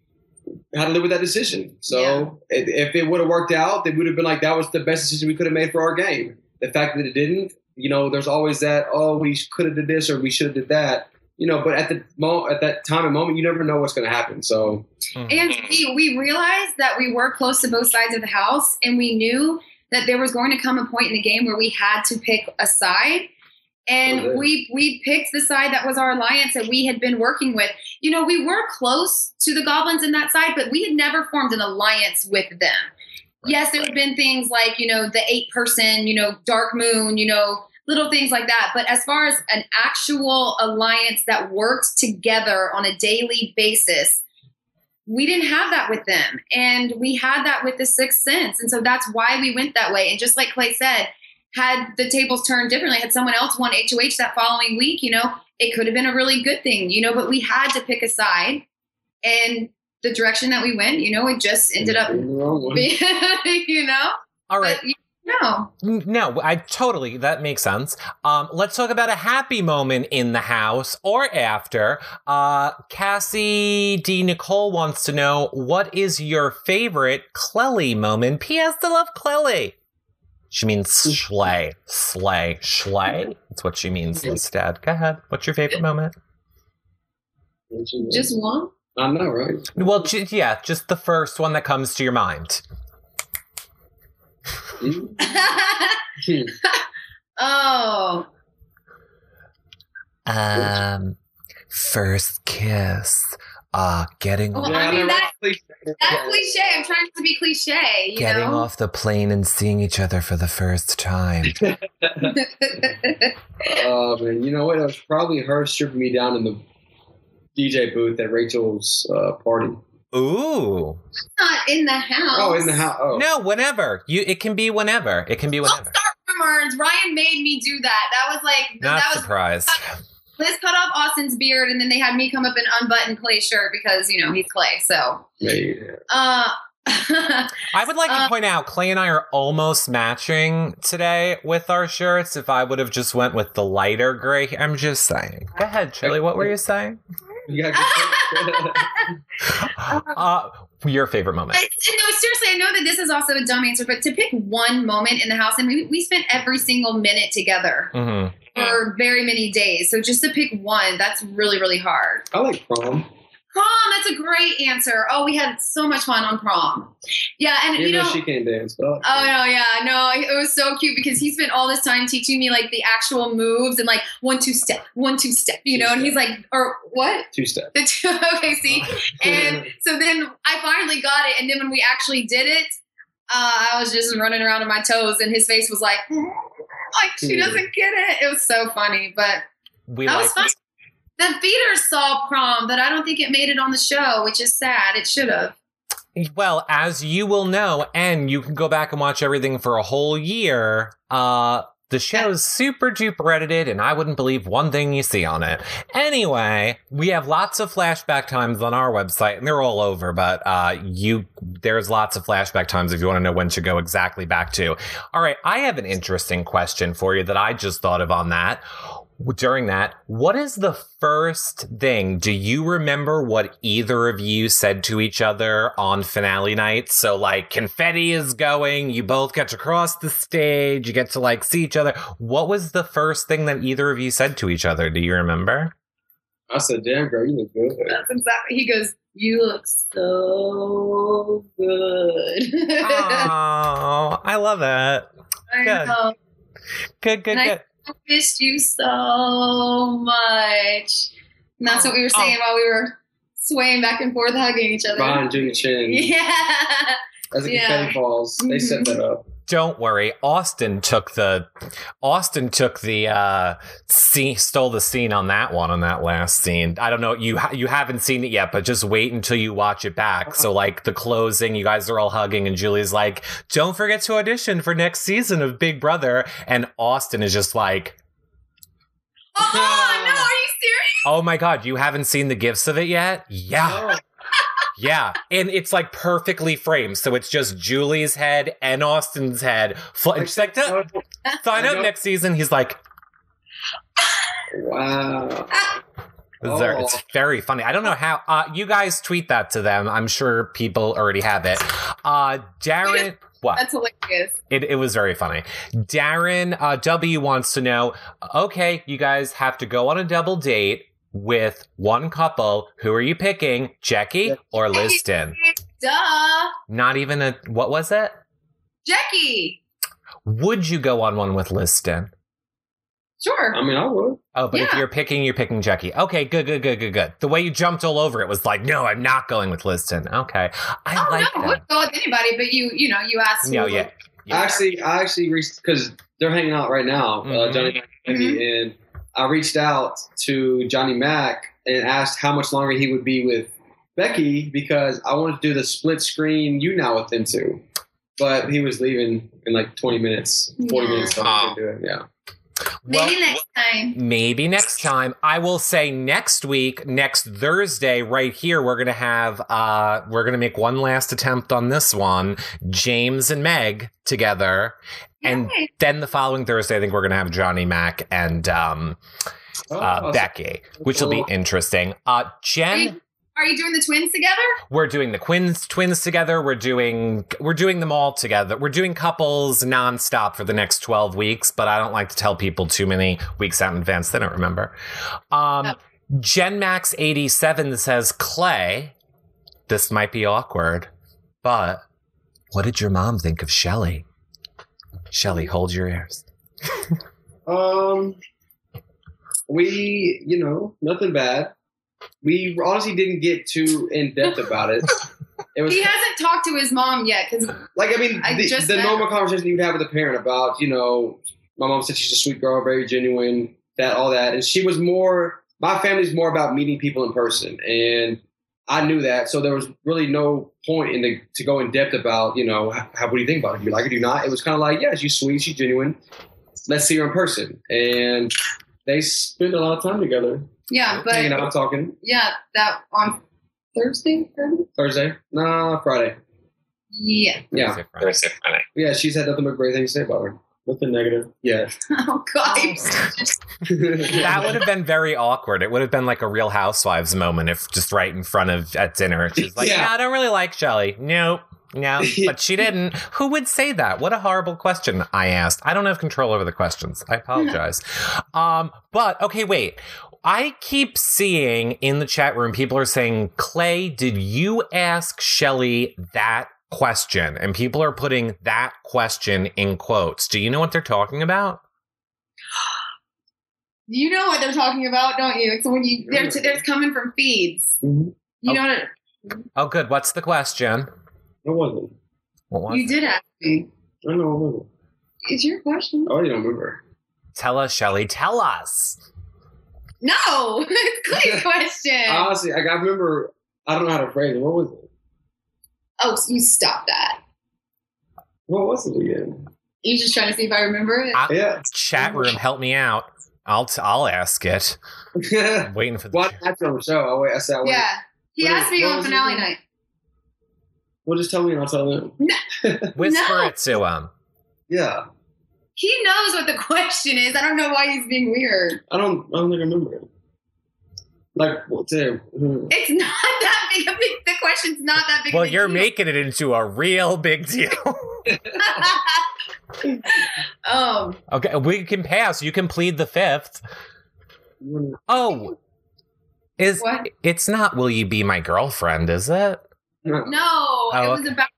Speaker 3: had to live with that decision. So if, if it would have worked out, they would have been like that was the best decision we could have made for our game. The fact that it didn't, you know, there's always that oh we could have did this or we should have did that. You know, but at the mo- at that time and moment, you never know what's going to happen. So
Speaker 1: Mhm.
Speaker 2: And we, we realized that we were close to both sides of the house, and we knew that there was going to come a point in the game where we had to pick a side. And
Speaker 3: Okay.
Speaker 2: we we picked the side that was our alliance that we had been working with. You know, we were close to the goblins in that side, but we had never formed an alliance with them. Yes, there had been things like, you know, the eight person, you know, dark moon, you know, little things like that. But as far as an actual alliance that worked together on a daily basis, we didn't have that with them. And we had that with the Sixth Sense. And so that's why we went that way. And just like Clay said, had the tables turned differently, had someone else won HOH that following week, you know, it could have been a really good thing, you know, but we had to pick a side. And the direction that we went, you know, it just ended up,
Speaker 3: the wrong one.
Speaker 2: being, you know,
Speaker 1: All right.
Speaker 2: but you know,
Speaker 1: No, I totally that makes sense. Um, let's talk about a happy moment in the house or after. Uh, Cassie D. Nicole wants to know what is your favorite Clelli moment. P.S. to love Clelli. She means slay, slay, slay. That's what she means instead. Go ahead. What's your favorite moment?
Speaker 2: just one.
Speaker 3: I know, right?
Speaker 1: Well, ju- yeah, just the first one that comes to your mind.
Speaker 3: Mm.
Speaker 2: oh,
Speaker 1: Um, first kiss. Uh, getting
Speaker 2: Well, I mean, that-
Speaker 3: right?
Speaker 2: That's cliche. I'm trying to be cliche, you
Speaker 1: getting
Speaker 2: know?
Speaker 1: off the plane and seeing each other for the first time.
Speaker 3: Oh man, you know what? It was probably her stripping me down in the DJ booth at Rachel's uh, party.
Speaker 1: Ooh.
Speaker 2: Not in the house.
Speaker 3: Oh, in the house. Oh,
Speaker 1: No, whenever. You it can be whenever. It can be
Speaker 2: Don't
Speaker 1: whenever.
Speaker 2: start rumors. Ryan made me do that. That was like
Speaker 1: Not
Speaker 2: that was
Speaker 1: surprised.
Speaker 2: Liz cut off Austin's beard, and then they had me come up and unbutton Clay's shirt because you know he's Clay. So,
Speaker 3: yeah.
Speaker 2: uh,
Speaker 1: I would like to
Speaker 2: Uh,
Speaker 1: point out Clay and I are almost matching today with our shirts. If I would have just went with the lighter gray, I'm just saying. Go ahead, Chili. What were you saying?
Speaker 3: You got good
Speaker 1: Uh, your favorite moment.
Speaker 2: I, no, seriously, I know that this is also a dumb answer, but to pick one moment in the house, and we, we spent every single minute together
Speaker 1: hmm
Speaker 2: for very many days. So just to pick one, that's really, really hard.
Speaker 3: I like prom.
Speaker 2: Prom, that's a great answer. Oh, we had so much fun on prom. Yeah, and
Speaker 3: Even
Speaker 2: you know,
Speaker 3: though she can't dance, but
Speaker 2: Oh no, yeah, no, it was so cute because he spent all this time teaching me like the actual moves and like one two step, one two step, you know, and he's like, or what?
Speaker 3: two step.
Speaker 2: The two, okay, see, and so then I finally got it, and then when we actually did it, uh, I was just running around on my toes, and his face was like, like she doesn't get it. It was so funny, but
Speaker 1: We
Speaker 2: that
Speaker 1: like
Speaker 2: was fun. The theater saw prom, but I don't think it made it on the show, which is sad. It should have.
Speaker 1: Well, as you will know, and you can go back and watch everything for a whole year, uh, the show's super duper edited, and I wouldn't believe one thing you see on it. Anyway, we have lots of flashback times on our website, and they're all over, but uh, you there's lots of flashback times if you want to know when to go exactly back to. All right, I have an interesting question for you that I just thought of on that during that, what is the first thing? Do you remember what either of you said to each other on finale night? So, like, confetti is going, you both get to cross the stage, you get to, like, see each other. What was the first thing that either of you said to each other? Do you remember?
Speaker 3: I said, "Damn girl, you look good."
Speaker 2: That's exactly. He goes, "You look so good."
Speaker 1: oh, I love it.
Speaker 2: I
Speaker 1: good.
Speaker 2: know.
Speaker 1: Good, good,
Speaker 2: And
Speaker 1: good.
Speaker 2: I missed you so much. And that's what we were
Speaker 1: Oh.
Speaker 2: saying while we were swaying back and forth, hugging each other.
Speaker 3: Behind Julie Chen,
Speaker 2: Yeah.
Speaker 3: as the
Speaker 2: Yeah.
Speaker 3: confetti falls, they set that up.
Speaker 1: Don't worry, Austin took the Austin took the uh scene, stole the scene on that one on that last scene. I don't know you ha- you haven't seen it yet, but just wait until you watch it back. So like the closing, you guys are all hugging, and Julie's like, "Don't forget to audition for next season of Big Brother," and Austin is just like,
Speaker 2: Oh, no, are you serious?
Speaker 1: "Oh my god, you haven't seen the gifts of it yet? Yeah, Yeah, and it's like perfectly framed, so it's just Julie's head and Austin's head. Fl- and she's like, "Duh, sign
Speaker 3: I
Speaker 1: up
Speaker 3: know.
Speaker 1: next season. He's like,
Speaker 3: wow.
Speaker 1: it's very- it's very funny. I don't know how. Uh, you guys tweet that to them. I'm sure people already have it. Uh, Darren, what?
Speaker 2: That's hilarious.
Speaker 1: It, it was very funny. Darren uh, W wants to know okay, you guys have to go on a double date with one couple. Who are you picking, Jackie or Liztin?
Speaker 2: Duh.
Speaker 1: Not even a, what was it?
Speaker 2: Jackie.
Speaker 1: Would you go on one with Liztin?
Speaker 2: Sure.
Speaker 3: I mean, I would.
Speaker 1: Oh, but if you're picking, you're picking Jackie. Okay, good, good, good, good, good. The way you jumped all over it was like, no, I'm not going with Liztin. Okay, I
Speaker 2: oh
Speaker 1: like
Speaker 2: no,
Speaker 1: that.
Speaker 2: would go with anybody, but you, you know, you asked.
Speaker 1: No, yeah, yeah.
Speaker 3: Actually, I actually because they're hanging out right now, uh, Johnny Mac and Becky, and I reached out to Johnny Mac and asked how much longer he would be with Becky because I wanted to do the split screen you now with them too. But he was leaving in like 20 minutes, 40
Speaker 2: Yeah.
Speaker 3: minutes, so I couldn't do it. Yeah.
Speaker 2: Maybe
Speaker 1: Well-
Speaker 2: next time.
Speaker 1: Maybe next time. I will say next week, next Thursday, right here, we're gonna have uh we're gonna make one last attempt on this one. James and Meg together. And then the following Thursday, I think we're gonna have Johnny Mac and um uh
Speaker 3: Oh,
Speaker 1: Becky, which will be interesting. Uh Jen,
Speaker 2: you, are you doing the twins together?
Speaker 1: we're doing the twins twins together. We're doing we're doing them all together. We're doing couples nonstop for the next twelve weeks, but I don't like to tell people too many weeks out in advance. They don't remember. Um,
Speaker 2: Oh.
Speaker 1: Gen Max eighty seven says Clay. This might be awkward, but what did your mom think of Shelli? Shelli, hold your ears.
Speaker 3: Um, we, you know, nothing bad. We honestly didn't get too in depth about it. It was
Speaker 2: He hasn't talked to his mom yet because
Speaker 3: like I mean,
Speaker 2: I
Speaker 3: the,
Speaker 2: just
Speaker 3: the normal conversation you'd have with a parent about, you know, my mom said she's a sweet girl, very genuine, that all that, and she was more. My family's more about meeting people in person, and I knew that, so there was really no point in the to go in depth about, you know, how, how what do you think about it? Do you like it? Do you not? It was kind of like, yeah, she's sweet, she's genuine. Let's see her in person, and they spend a lot of time together,
Speaker 2: yeah, but
Speaker 3: hanging out, talking.
Speaker 2: yeah, that on Thursday. Friday?
Speaker 3: Thursday, nah, Friday.
Speaker 2: Yeah.
Speaker 3: Yeah,
Speaker 1: Thursday, Friday.
Speaker 3: yeah. She's had nothing but great things to say about her. Nothing negative. Yeah.
Speaker 2: Oh God.
Speaker 1: That would have been very awkward. It would have been like a Real Housewives moment if just right in front of at dinner, she's like,
Speaker 3: Yeah.
Speaker 1: "Yeah, I don't really like Shelli." Nope. No, but she didn't. Who would say that? What a horrible question I asked. I don't have control over the questions. I apologize. um, but okay, wait. I keep seeing in the chat room people are saying, Clay, did you ask Shelli that question? And people are putting that question in quotes. Do you know what they're talking about?
Speaker 2: You know what they're talking about, don't you? It's when you they're, they're coming from feeds.
Speaker 3: Mhm.
Speaker 2: You
Speaker 1: Oh.
Speaker 2: know what? it-
Speaker 1: Oh, good. What's the question?
Speaker 3: It wasn't.
Speaker 1: What was
Speaker 2: You
Speaker 1: it?
Speaker 2: did ask me.
Speaker 3: I know. It wasn't.
Speaker 2: It's your question.
Speaker 3: I already don't remember.
Speaker 1: Tell us, Shelli. Tell us.
Speaker 2: No, it's Clay's question.
Speaker 3: Honestly, like, I remember. I don't know how to phrase it. What was it?
Speaker 2: oh, so you stop that.
Speaker 3: What was it again?
Speaker 2: You just trying to see if I remember it.
Speaker 1: I-
Speaker 3: Yeah.
Speaker 1: Chat room, help me out. I'll t- I'll ask it. I'm waiting for the.
Speaker 3: well, that's on the show. I'll wait. I said, I wait.
Speaker 2: yeah, he
Speaker 3: What
Speaker 2: asked
Speaker 3: is-
Speaker 2: me on
Speaker 3: was it
Speaker 2: finale
Speaker 3: again?
Speaker 2: night.
Speaker 3: Well, just tell me and I'll tell them.
Speaker 1: Whisper
Speaker 2: No.
Speaker 1: it to him.
Speaker 3: Yeah.
Speaker 2: He knows what the question is. I don't know why he's being weird.
Speaker 3: I don't. I don't think I remember it. Like, what's it?
Speaker 2: It's not that big a big. The question's not that big.
Speaker 1: Well,
Speaker 2: of
Speaker 1: you're
Speaker 2: deal.
Speaker 1: making it into a real big deal.
Speaker 2: um,
Speaker 1: okay, we can pass. You can plead the fifth. Oh, is
Speaker 2: What?
Speaker 1: it's not? Will you be my girlfriend? Is it?
Speaker 2: no,
Speaker 1: Oh,
Speaker 2: it was
Speaker 1: okay.
Speaker 2: about.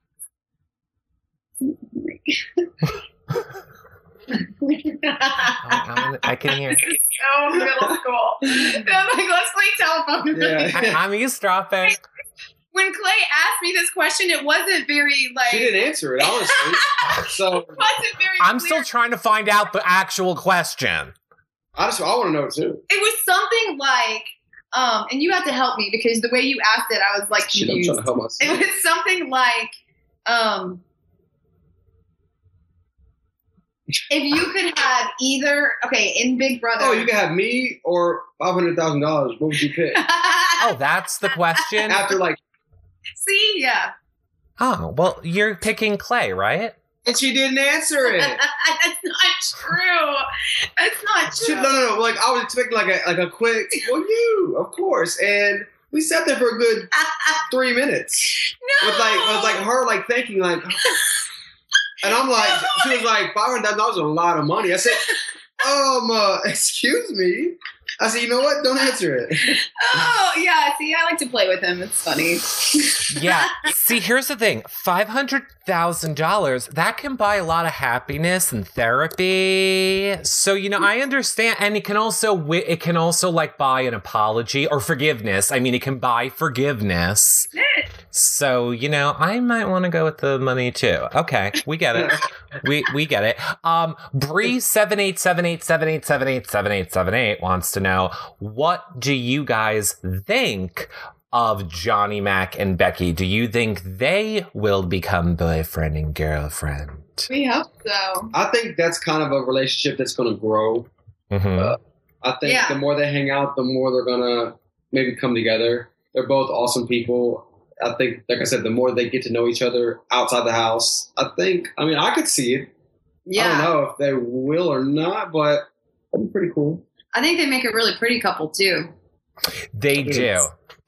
Speaker 1: I, I- I can hear.
Speaker 2: so middle school. I'm like, let's play telephone.
Speaker 3: Yeah.
Speaker 1: I, I'm eavesdropping.
Speaker 2: When Clay asked me this question, it wasn't very like.
Speaker 3: She didn't answer it, honestly. so
Speaker 2: It wasn't very.
Speaker 1: I'm
Speaker 2: clear.
Speaker 1: still trying to find out the actual question.
Speaker 3: I just I want to know it too.
Speaker 2: It was something like, um, and you have to help me because the way you asked it, I was like
Speaker 3: Shit, I'm
Speaker 2: confused.
Speaker 3: trying to help myself.
Speaker 2: It was something like, um, if you could have either, okay, in Big Brother.
Speaker 3: Oh, you can have me or five hundred thousand dollars. What would you pick?
Speaker 1: Oh, that's the question.
Speaker 3: After like
Speaker 2: See, yeah.
Speaker 1: Oh, well, you're picking Clay, right?
Speaker 3: And she didn't answer it.
Speaker 2: That's not true. That's not
Speaker 3: She,
Speaker 2: true.
Speaker 3: no, no, no. Like I was expecting like a like a quick. Well, you, of course. And we sat there for a good three minutes
Speaker 2: no.
Speaker 3: with like with like her like thinking like. And I'm like, she was like, five hundred dollars is a lot of money. I said, um, uh, excuse me. I said, you know what? Don't answer it.
Speaker 2: Oh yeah. See, I like to play with him. It's funny.
Speaker 1: Yeah. See, here's the thing $500,000, that can buy a lot of happiness and therapy. So, you know, I understand. And it can also, it can also like buy an apology or forgiveness. I mean, it can buy forgiveness. So, you know, I might want to go with the money too. Okay. We get it. we, we get it. Um, Bree seven eight seven eight seven eight seven eight seven eight seven eight wants to know, what do you guys think of Johnny Mac and Becky. Do you think they will become boyfriend and girlfriend?
Speaker 2: We hope so.
Speaker 3: I think that's kind of a relationship that's going to grow.
Speaker 1: Mhm.
Speaker 3: I think
Speaker 2: Yeah.
Speaker 3: the more they hang out, the more they're gonna maybe come together. They're both awesome people. I think, like I said, the more they get to know each other outside the house, I think. I mean, I could see it.
Speaker 2: Yeah.
Speaker 3: I don't know if they will or not, but that'd be pretty cool.
Speaker 2: I think they make a really pretty couple too.
Speaker 1: They do.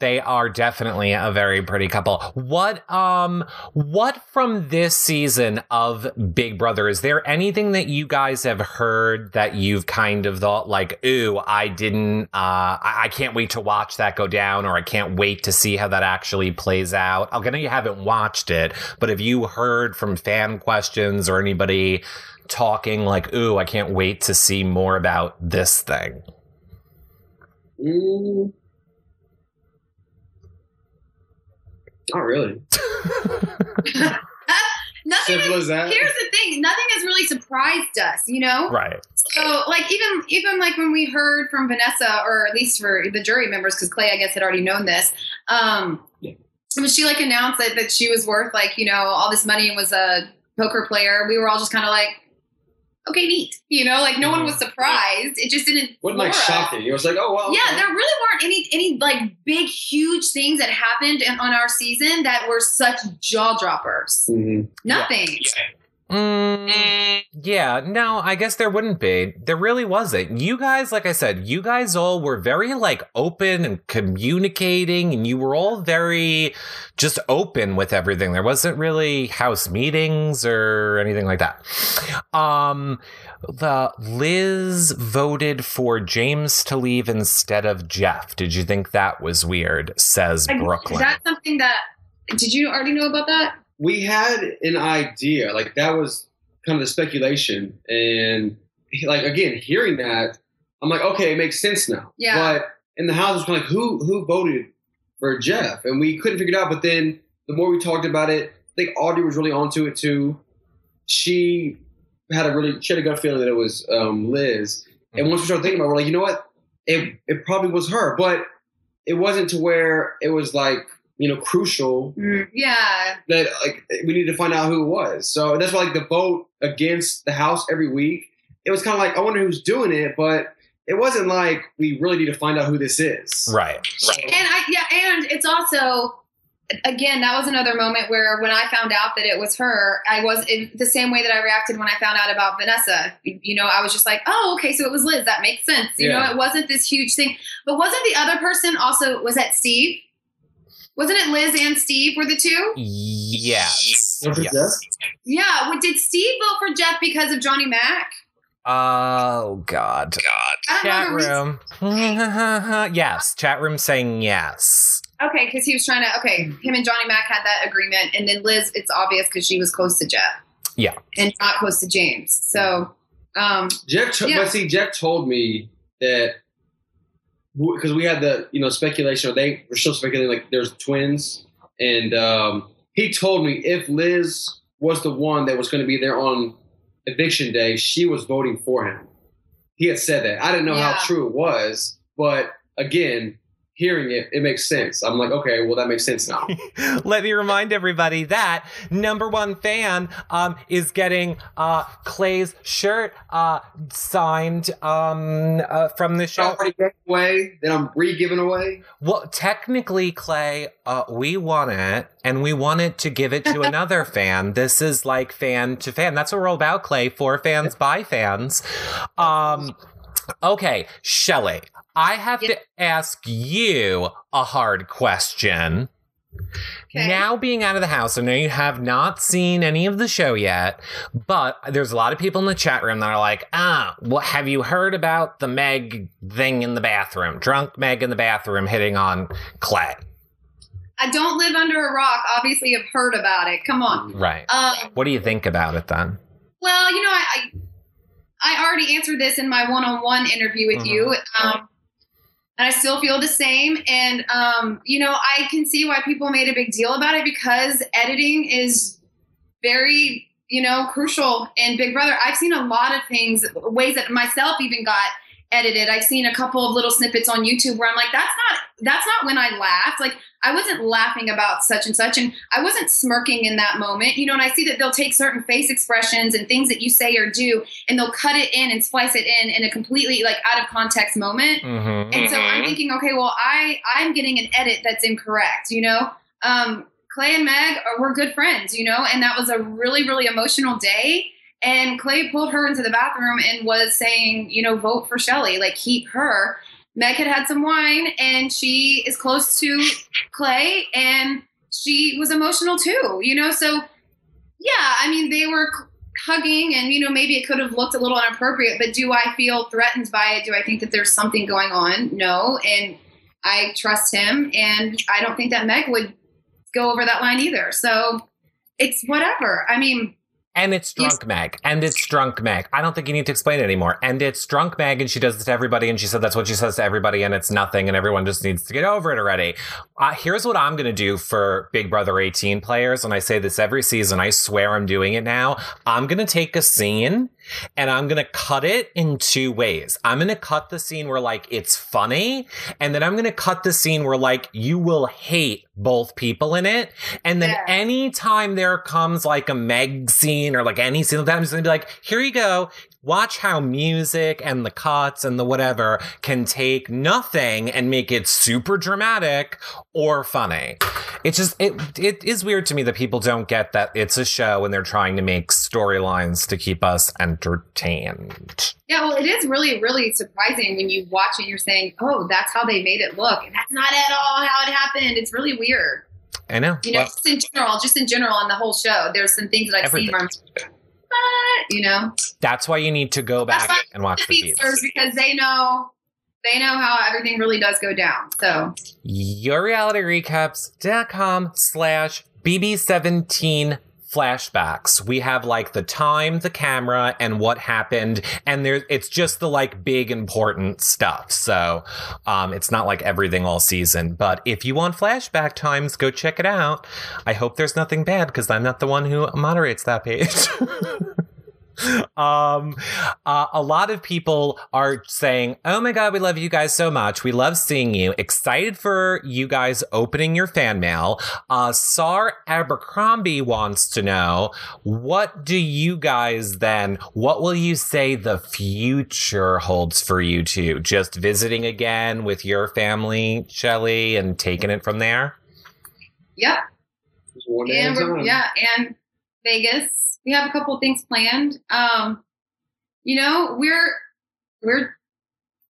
Speaker 1: They are definitely a very pretty couple. What um what from this season of Big Brother is there anything that you guys have heard that you've kind of thought like, "Ooh, I didn't uh I, I can't wait to watch that go down or I can't wait to see how that actually plays out." I'm gonna you haven't watched it, but have you heard from fan questions or anybody talking like, "Ooh, I can't wait to see more about this thing."
Speaker 3: Mm. Not really.
Speaker 2: Nothing.
Speaker 3: Simple
Speaker 2: Is,
Speaker 3: as that.
Speaker 2: here's the thing. Nothing has really surprised us. You know.
Speaker 1: Right.
Speaker 2: So, like, even even like when we heard from Vanessa, or at least for the jury members, because Clay, I guess, had already known this. Um,
Speaker 3: Yeah.
Speaker 2: when she like announced that that she was worth like you know all this money and was a poker player, we were all just kind of like, okay, neat. You know, like no one was surprised. It just didn't.
Speaker 3: Wasn't like shocking. It was like, oh well.
Speaker 2: Yeah,
Speaker 3: okay.
Speaker 2: there really weren't any any like big huge things that happened in, on our season that were such jaw droppers.
Speaker 3: Mhm.
Speaker 2: Nothing.
Speaker 1: Mm, yeah, no, I guess there wouldn't be. There really wasn't. You guys, like I said, you guys all were very like open and communicating, and you were all very just open with everything. There wasn't really house meetings or anything like that. Um, the Liz voted for James to leave instead of Jeff. Did you think that was weird? Says Brooklyn.
Speaker 2: Is that something that? Did you already know about that?
Speaker 3: We had an idea like that was kind of the speculation. And like again hearing that i'm like okay it makes sense now.
Speaker 2: Yeah.
Speaker 3: but in the house it was kind of like who who voted for jeff? And we couldn't figure it out but then the more we talked about it i think audrey was really onto it too. She had a really she had a gut feeling that it was um, liz. And once we started thinking about it we're like you know what? It, it probably was her. But it wasn't to where it was like you know crucial mm,
Speaker 2: Yeah.
Speaker 3: that like we need to find out who it was. So that's why like the vote against the House every week, it was kind of like I wonder who's doing it, but it wasn't like we really need to find out who this is.
Speaker 1: right.
Speaker 2: And I yeah, and it's also again that was another moment where when I found out that it was her, I was in the same way that I reacted when I found out about Vanessa. You know, I was just like, oh, okay, so it was Liz. That makes sense. You
Speaker 3: Yeah.
Speaker 2: know, it wasn't this huge thing. But wasn't the other person also was that Steve? Wasn't it Liz and Steve were the two?
Speaker 1: Yes.
Speaker 3: Was
Speaker 1: yes.
Speaker 2: Yeah. Well, Did Steve vote for Jeff because of Johnny Mac?
Speaker 1: Oh God.
Speaker 2: I don't
Speaker 1: Chat
Speaker 2: know the reason-
Speaker 1: room. yes. Chat room saying yes.
Speaker 2: Okay, because he was trying to. Okay, him and Johnny Mac had that agreement, and then Liz, it's obvious because she was close to Jeff.
Speaker 1: Yeah.
Speaker 2: and not close to James. So, um,
Speaker 3: Jeff, to-
Speaker 2: Yeah.
Speaker 3: but see, Jeff told me that because we had the you know speculation, or they were still speculating like there's twins, and um, he told me if Liz was the one that was going to be there on eviction day, she was voting for him. He had said that. I didn't know
Speaker 2: Yeah.
Speaker 3: how true it was, but again, hearing it, it makes sense. I'm like, okay, well, that makes sense now.
Speaker 1: Let me remind everybody that number one fan um, is getting uh, Clay's shirt uh, signed um, uh, from the
Speaker 3: I
Speaker 1: show.
Speaker 3: already gave away, then I'm re-giving away.
Speaker 1: Well, technically, Clay, uh, we want it, and we wanted to give it to another fan. This is like fan to fan. That's what we're all about, Clay. For fans, by fans. Um, okay, Shelli, I have to ask you a hard question.
Speaker 2: Okay.
Speaker 1: Now being out of the house, I know you have not seen any of the show yet, but there's a lot of people in the chat room that are like, ah, what have you heard about the Meg thing in the bathroom? Drunk Meg in the bathroom hitting on Clay.
Speaker 2: I don't live under a rock. Obviously, you've heard about it. Come on.
Speaker 1: Right.
Speaker 2: Um,
Speaker 1: What do you think about it then?
Speaker 2: well, you know, I, I I already answered this in my one-on-one interview with you, um, and I still feel the same. And um, you know, I can see why people made a big deal about it because editing is very, you know, crucial in Big Brother. I've seen a lot of things, ways that myself even got edited. I've seen a couple of little snippets on YouTube where I'm like, that's not that's not when I laughed. Like I wasn't laughing about such and such, and I wasn't smirking in that moment. You know, and I see that they'll take certain face expressions and things that you say or do, and they'll cut it in and splice it in in a completely like out of context moment.
Speaker 1: Mm-hmm.
Speaker 2: And so I'm thinking, okay, well, I I'm getting an edit that's incorrect. You know, um, Clay and Meg are we're good friends. You know, and that was a really really emotional day. And Clay pulled her into the bathroom and was saying, you know, vote for Shelli, like keep her. Meg had had some wine and she is close to Clay and she was emotional too, you know. So yeah, I mean, they were hugging and you know maybe it could have looked a little inappropriate, but do I feel threatened by it? Do I think that there's something going on? No, and I trust him, and I don't think that Meg would go over that line either. So it's whatever. I mean,
Speaker 1: And it's drunk Meg. And it's drunk Meg. I don't think you need to explain it anymore. And it's drunk Meg, and she does this to everybody, and she said that's what she says to everybody, and it's nothing, and everyone just needs to get over it already. Uh, here's what I'm going to do for Big Brother 18 players, and I say this every season. I swear I'm doing it now. I'm going to take a scene and I'm going to cut it in two ways. I'm going to cut the scene where like it's funny, and then I'm going to cut the scene where like you will hate both people in it. And then
Speaker 2: Yeah.
Speaker 1: anytime there comes like a Meg scene or like any scene, I'm just going to be like, here you go. Watch how music and the cuts and the whatever can take nothing and make it super dramatic or funny. It's just it it is weird to me that people don't get that it's a show and they're trying to make storylines to keep us entertained.
Speaker 2: yeah, well, it is really, really surprising when you watch it. You're saying, "Oh, that's how they made it look," and that's not at all how it happened. It's really weird.
Speaker 1: I know.
Speaker 2: You know,
Speaker 1: Well,
Speaker 2: just in general, just in general on the whole show, there's some things that I've
Speaker 1: Everything.
Speaker 2: seen where I'm what? You know,
Speaker 1: that's why you need to go back and watch the feeds.
Speaker 2: because they know they know how everything really does go down. So
Speaker 1: yourrealityrecaps.com slash bb17 flashbacks. We have like the time the camera and what happened and there it's just the like big important stuff. So um it's not like everything all season but if you want flashback times go check it out. I hope there's nothing bad because i'm not the one who moderates that page um uh, a lot of people are saying oh my god we love you guys so much. We love seeing you. Excited for you guys opening your fan mail. Uh sar abercrombie wants to know what do you guys then what will you say the future holds for you two? Just visiting again with your family Shelli and taking it from there?
Speaker 2: Yep,
Speaker 3: Just one day
Speaker 2: and
Speaker 3: at a
Speaker 2: we're,
Speaker 3: time.
Speaker 2: yeah, and Vegas. We have a couple things planned. Um, you know, we're we're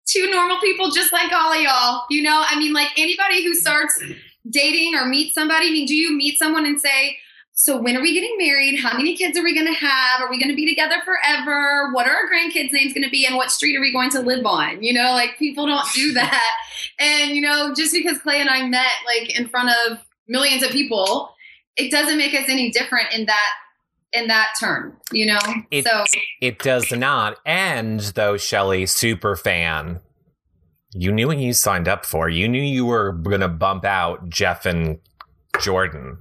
Speaker 2: two normal people just like all of y'all. You know, I mean, like anybody who starts dating or meets somebody. I mean, do you meet someone and say, "So when are we getting married? How many kids are we going to have? Are we going to be together forever? What are our grandkids' names going to be? And what street are we going to live on?" You know, like people don't do that. And you know, just because Clay and I met like in front of millions of people, it doesn't make us any different in that in that term. You know,
Speaker 1: It-
Speaker 2: so
Speaker 1: It does not end, though, Shelli, super fan. You knew what you signed up for. You knew you were going to bump out Jeff and Jordan.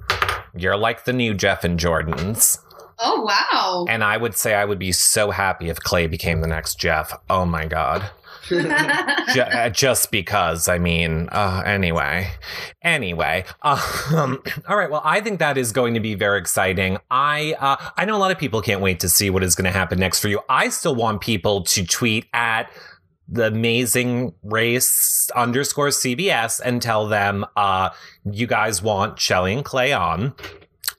Speaker 1: You're like the new Jeff and Jordans.
Speaker 2: Oh wow.
Speaker 1: And I would say I would be so happy if Clay became the next Jeff. Oh my God. Uh, just because i mean uh, anyway anyway um, all right well i think that is going to be very exciting. I uh, i know a lot of people can't wait to see what is going to happen next for you. I still want people to tweet at the amazing race underscore cbs and tell them uh you guys want Shelli and clay on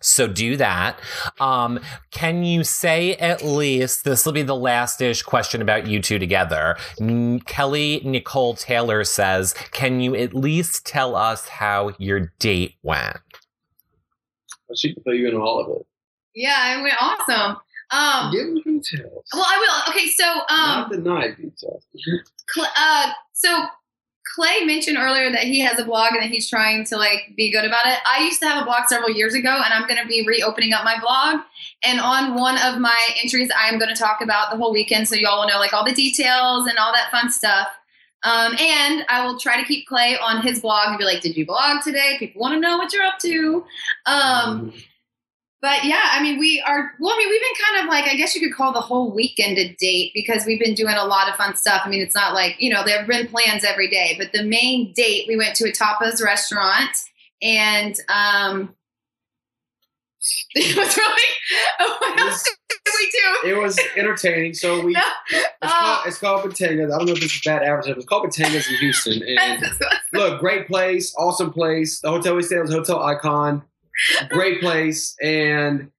Speaker 1: so do that. Um, can you say at least this will be the last ish question about you two together? N- Kelly Nicole Taylor says, "Can you at least tell us how your date went?"
Speaker 3: she can fill you in on all of it.
Speaker 2: yeah, it went awesome. Um,
Speaker 3: Give me details.
Speaker 2: well, I will. Okay, so
Speaker 3: Not
Speaker 2: um,
Speaker 3: deny details.
Speaker 2: Cl- uh, so Clay mentioned earlier that he has a blog and that he's trying to like be good about it. I used to have a blog several years ago, and I'm going to be reopening up my blog. And on one of my entries, I am going to talk about the whole weekend, so y'all will know like all the details and all that fun stuff. Um, and I will try to keep Clay on his blog and be like, "Did you blog today? People want to know what you're up to." Um, but yeah, I mean, we are. Well, I mean, we've been kind of like I guess you could call the whole weekend a date because we've been doing a lot of fun stuff. I mean, it's not like you know there have been plans every day, but the main date we went to a tapas restaurant and um, it was really. what else did we do?
Speaker 3: it was entertaining. So we,
Speaker 2: No.
Speaker 3: it's,
Speaker 2: Oh.
Speaker 3: called, it's called Batangas. I don't know if this is bad advertising. It's called Batangas in Houston. And look, great place, awesome place. The hotel we stayed was Hotel Icon. Great place, and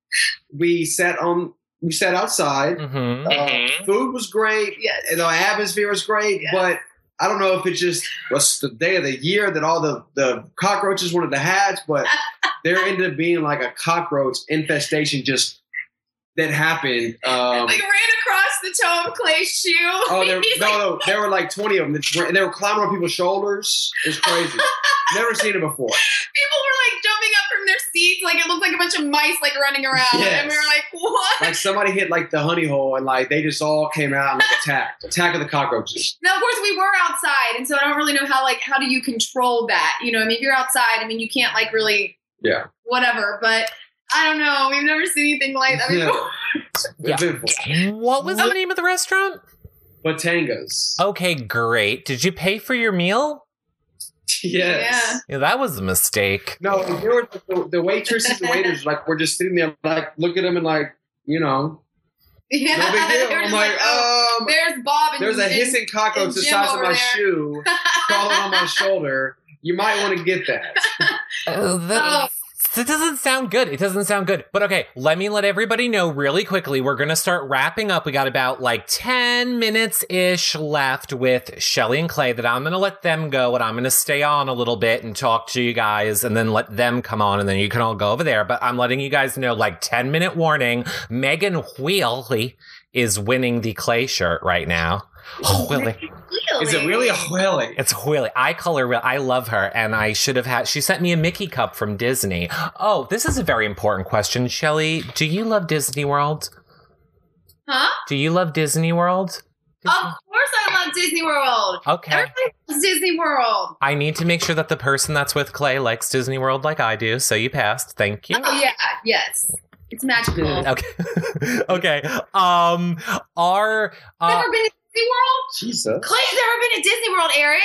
Speaker 3: we sat on. We sat outside.
Speaker 1: Mm-hmm.
Speaker 3: Uh, food was great.
Speaker 2: yes.
Speaker 3: and the atmosphere was great,
Speaker 2: Yes.
Speaker 3: but I don't know if it's just was the day of the year that all the, the cockroaches wanted to hatch, but there ended up being like a cockroach infestation just that happened. Um,
Speaker 2: like ran across the toe of Clay's shoe.
Speaker 3: oh, no,
Speaker 2: like,
Speaker 3: no, there were like 20 of them, and they were climbing on people's shoulders. It was crazy. Never seen it before.
Speaker 2: people were like jumping up from their seats, like it looked like a bunch of mice like running around,
Speaker 3: Yes.
Speaker 2: and we were like, "What?"
Speaker 3: Like somebody hit like the honey hole, and like they just all came out and like attacked. Attack of the cockroaches.
Speaker 2: Now, of course, we were outside, and so I don't really know how like how do you control that? You know, I mean, if you're outside, I mean, you can't like really
Speaker 3: Yeah.
Speaker 2: whatever, but. I don't know. We've never seen anything like that before.
Speaker 1: Yeah.
Speaker 3: Eventful.
Speaker 1: What was the name of the restaurant?
Speaker 3: Batangas.
Speaker 1: Okay, great. Did you pay for your meal?
Speaker 3: Yes.
Speaker 1: Yeah, that was a mistake.
Speaker 3: No, there were the, the waitresses and waiters like we're just sitting there like look at them and like you know
Speaker 2: Yeah,
Speaker 3: no big deal. I'm
Speaker 2: just
Speaker 3: like,
Speaker 2: oh,
Speaker 3: um,
Speaker 2: there's Bob and
Speaker 3: there's a hissing cockroach the size of my
Speaker 2: there.
Speaker 3: shoe crawling on my shoulder. You might want to get that.
Speaker 1: Uh, that, that doesn't sound good. It doesn't sound good. But okay, let me let everybody know really quickly. We're going to start wrapping up. We got about like 10 minutes ish left with Shelli and Clay that I'm going to let them go and I'm going to stay on a little bit and talk to you guys and then let them come on and then you can all go over there. But I'm letting you guys know like 10 minute warning. Megan Wheely is winning the Clay shirt right now. Wheely.
Speaker 3: Is it really a whaling?
Speaker 1: It's Wheelie. I call her. real- I love her, and I should have had. She sent me a Mickey cup from Disney. Oh, this is a very important question, Shelli. Do you love Disney World?
Speaker 2: Huh?
Speaker 1: Do you love Disney World?
Speaker 2: Of course, I love Disney World.
Speaker 1: Okay.
Speaker 2: Everybody loves Disney World.
Speaker 1: I need to make sure that the person that's with Clay likes Disney World like I do. So you passed. Thank you.
Speaker 2: Oh yeah, yes, it's magical.
Speaker 1: Okay. okay. Um. Are uh,
Speaker 2: Never been to Disney World?
Speaker 3: Jesus.
Speaker 2: Clay's never been to Disney World, Eric.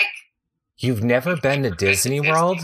Speaker 1: you've never been to Disney World?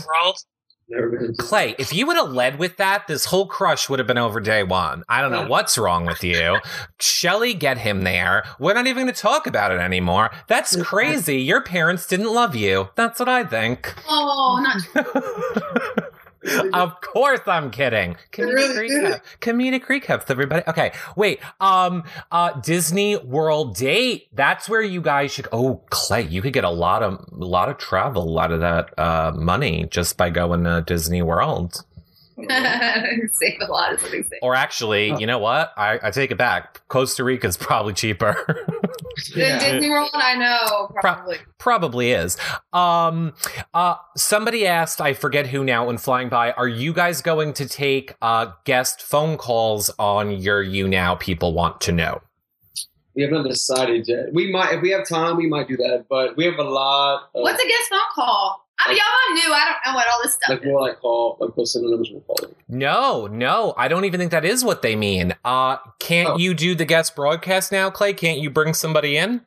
Speaker 3: Never been.
Speaker 1: Clay, if you would have led with that, this whole crush would have been over day one. I don't know what's wrong with you. Shelli, get him there. We're not even going to talk about it anymore. That's crazy. Your parents didn't love you. That's what I think.
Speaker 2: Oh, not
Speaker 1: of course I'm kidding. Comedic
Speaker 3: really did.
Speaker 1: recap. Comedic recaps, everybody. Okay, wait. Um, uh, Disney World date. That's where you guys should. Oh, Clay, you could get a lot of, a lot of travel, a lot of that uh, money just by going to Disney World.
Speaker 2: save a lot of things.
Speaker 1: Or actually, you know what? I, I take it back. Costa Rica is probably cheaper.
Speaker 3: Yeah.
Speaker 2: The Disney World, I know, probably.
Speaker 1: probably is. Um, uh, somebody asked, I forget who now, when flying by, are you guys going to take uh, guest phone calls on your YouNow people want to know?
Speaker 3: We haven't decided yet. We might, if we have time, we might do that. But we have a lot. Of,
Speaker 2: What's a guest phone call? I, y'all, I'm new. I don't know what all this stuff
Speaker 3: Like
Speaker 2: is.
Speaker 3: more like call, like what synonyms will call it.
Speaker 1: No, no, I don't even think that is what they mean. Uh, can't
Speaker 3: Oh.
Speaker 1: you do the guest broadcast now, Clay? Can't you bring somebody in?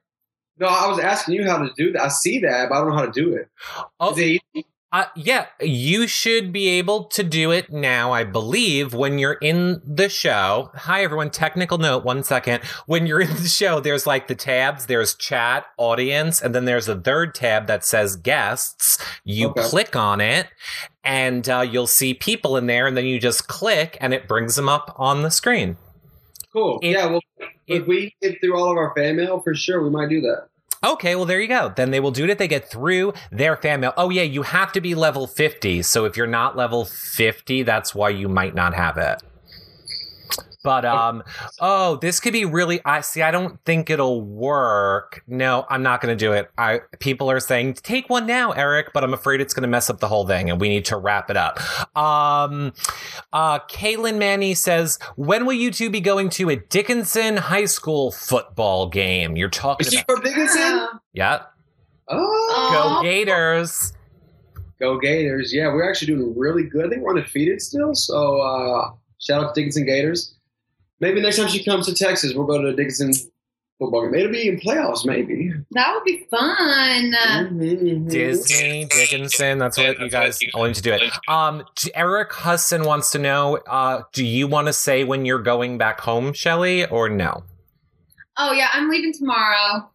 Speaker 3: No, I was asking you how to do that. I see that, but I don't know how to do it.
Speaker 1: Oh,
Speaker 3: Is it easy?
Speaker 1: Uh, yeah, you should be able to do it now, I believe, when you're in the show. Hi, everyone. Technical note, one second. When you're in the show, there's like the tabs there's chat, audience, and then there's a third tab that says guests. You
Speaker 3: Okay.
Speaker 1: click on it, and uh, you'll see people in there, and then you just click, and it brings them up on the screen.
Speaker 3: Cool.
Speaker 1: It-
Speaker 3: yeah, well,
Speaker 1: it-
Speaker 3: if we get through all of our fan mail, for sure, we might do that.
Speaker 1: Okay, well, there you go. Then they will do it if they get through their fan mail. Oh, yeah, you have to be level 50. So if you're not level 50, that's why you might not have it. But, um, oh, this could be really, I see, I don't think it'll work. No, I'm not going to do it. I, people are saying, take one now, Eric, but I'm afraid it's going to mess up the whole thing and we need to wrap it up. Um, uh, Kaylin Manny says, when will you two be going to a Dickinson High School football game? You're talking
Speaker 3: Is she
Speaker 1: about,
Speaker 3: from Dickinson?
Speaker 1: Yeah.
Speaker 3: Oh,
Speaker 1: Go Gators.
Speaker 3: go Gators! Yeah, we're actually doing really good. I think we're undefeated still. So uh, shout out to Dickinson Gators. Maybe next time she comes to Texas, we'll go to the Dickinson football game. Maybe it'll be in playoffs. Maybe
Speaker 2: That would be fun.
Speaker 3: Mhm, mhm.
Speaker 1: Disney, Dickinson. That's what you guys all need to do it. Um, Eric Husson wants to know, uh, do you want to say when you're going back home, Shelli, or no?
Speaker 2: Oh yeah, I'm leaving tomorrow.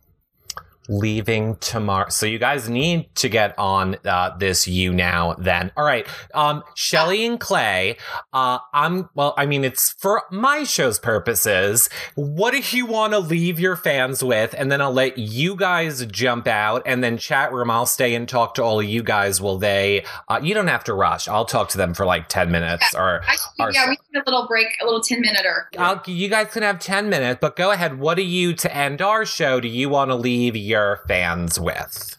Speaker 1: Leaving tomorrow. So you guys need to get on uh, this YouNow then. All right. Um, Shelli and Clay, uh, I'm, well, I mean, it's for my show's purposes. What do you want to leave your fans with? And then I'll let you guys jump out and then chat room. I'll stay and talk to all of you guys. Will they, uh, you don't have to rush. I'll talk to them for like 10 minutes or
Speaker 2: I,
Speaker 1: Our
Speaker 2: yeah,
Speaker 1: stuff.
Speaker 2: we need a little break, a little ten minute or.
Speaker 1: I'll, you guys can have 10 minutes, but go ahead. What do you, to end our show, do you want to leave your fans with?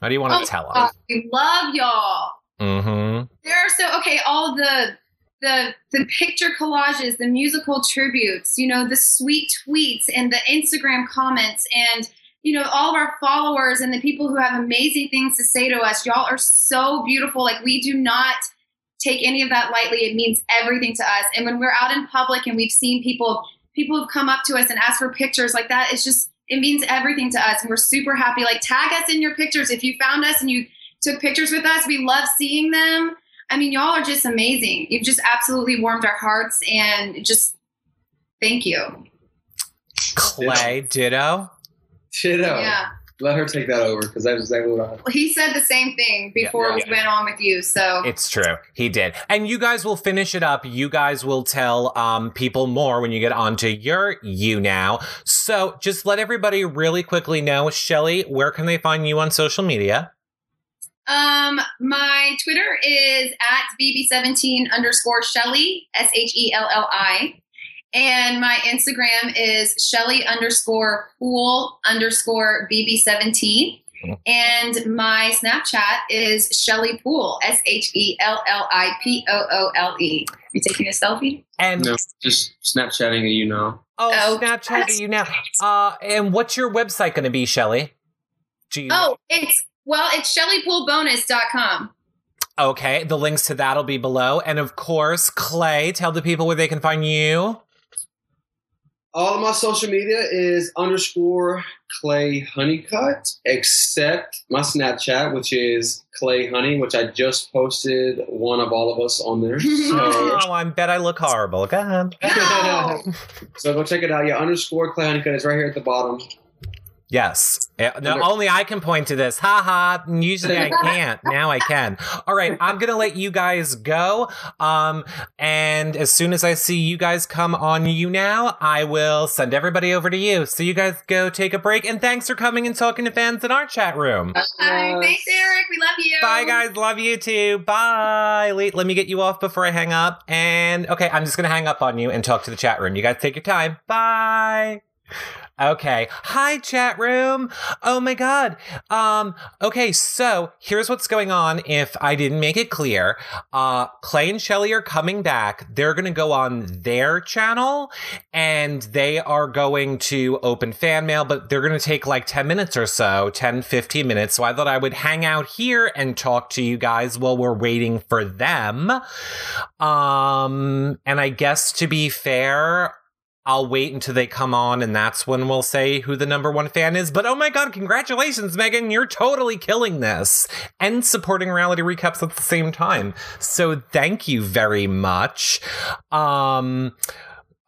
Speaker 1: What do you want to
Speaker 2: Oh,
Speaker 1: tell them?
Speaker 2: we love y'all.
Speaker 1: Mm-hmm.
Speaker 2: There are so okay. All the the the picture collages, the musical tributes, you know, the sweet tweets and the Instagram comments, and you know, all of our followers and the people who have amazing things to say to us. Y'all are so beautiful. Like we do not take any of that lightly. It means everything to us. And when we're out in public and we've seen people, people have come up to us and asked for pictures like that. It's just it means everything to us, and we're super happy. Like tag us in your pictures if you found us and you took pictures with us. We love seeing them. I mean, y'all are just amazing. You've just absolutely warmed our hearts, and just thank you.
Speaker 1: Clay, ditto.
Speaker 3: Ditto.
Speaker 2: Yeah.
Speaker 3: Let her take that over because that's exactly what I.
Speaker 2: Well, he said the same thing before
Speaker 3: Yeah,
Speaker 2: we went on with you. So
Speaker 1: It's true. He did. And you guys will finish it up. You guys will tell um, people more when you get onto your YouNow. So just let everybody really quickly know, Shelli, where can they find you on social media?
Speaker 2: Um, my Twitter is at bb17 underscore Shelli, S H E L L I. And my Instagram is Shelli underscore Poole underscore bb17. And my Snapchat is Shelli Poole, S H E L L I P O O L E. You taking a selfie?
Speaker 1: And
Speaker 3: No, just Snapchatting you know.
Speaker 1: oh,
Speaker 2: Oh.
Speaker 1: Snapchat are you now? Uh, and what's your website going to be, Shelli? Do you-
Speaker 2: Oh, it's well, it's shellypoolbonus.com.
Speaker 1: okay. The links to that'll be below. And of course, Clay, tell the people where they can find you.
Speaker 3: All of my social media is underscore Clay Honeycutt, except my Snapchat, which is Clay Honey, which I just posted one of all of us on there. So,
Speaker 1: Oh, I bet I look horrible. Go ahead.
Speaker 2: No.
Speaker 3: so go check it out. Yeah, underscore Clay Honeycutt is right here at the bottom.
Speaker 1: Yes. Uh, No, only I can point to this. Ha ha. Usually I can't. Now I can. All right. I'm going to let you guys go. Um, and as soon as I see you guys come on YouNow, I will send everybody over to you. So you guys go take a break. And thanks for coming and talking to fans in our chat room.
Speaker 2: Bye. Thanks, Eric. We love you.
Speaker 1: Bye, guys. Love you too. Bye. Wait, let me get you off before I hang up. And okay, I'm just going to hang up on you and talk to the chat room. You guys take your time. Bye. Okay. Hi, chat room. Oh my god. Um, okay, so here's what's going on if I didn't make it clear. Uh, Clay and Shelli are coming back. They're gonna go on their channel and they are going to open fan mail, but they're gonna take like 10 minutes or so, 10, 15 minutes. So I thought I would hang out here and talk to you guys while we're waiting for them. Um, and I guess to be fair, I'll wait until they come on, and that's when we'll say who the number one fan is. But oh my god, congratulations, Megan! You're totally killing this and supporting reality recaps at the same time. So thank you very much. Um,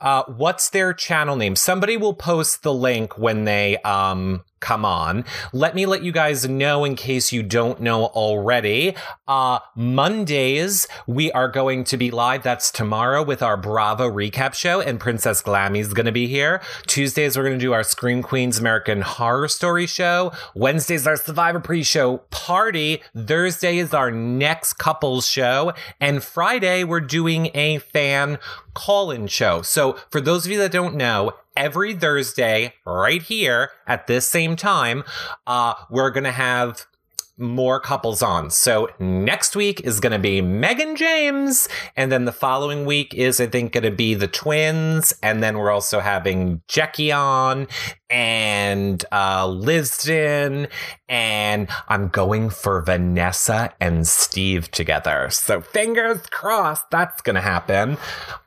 Speaker 1: uh, what's their channel name? Somebody will post the link when they um come on. Let me let you guys know in case you don't know already. Uh, Mondays, we are going to be live. That's tomorrow with our Bravo recap show, and Princess Glammy's going to be here. Tuesdays, we're going to do our Scream Queens American Horror Story show. Wednesdays, our Survivor pre show party. Thursday is our next couples show. And Friday, we're doing a fan call in show. So, for those of you that don't know, every Thursday, right here at this same time, uh, we're going to have more couples on. So next week is going to be Meg and James. And then the following week is, I think, going to be the twins. And then we're also having Jackie on and uh, Liztin. And I'm going for Vanessa and Steve together. So fingers crossed that's going to happen.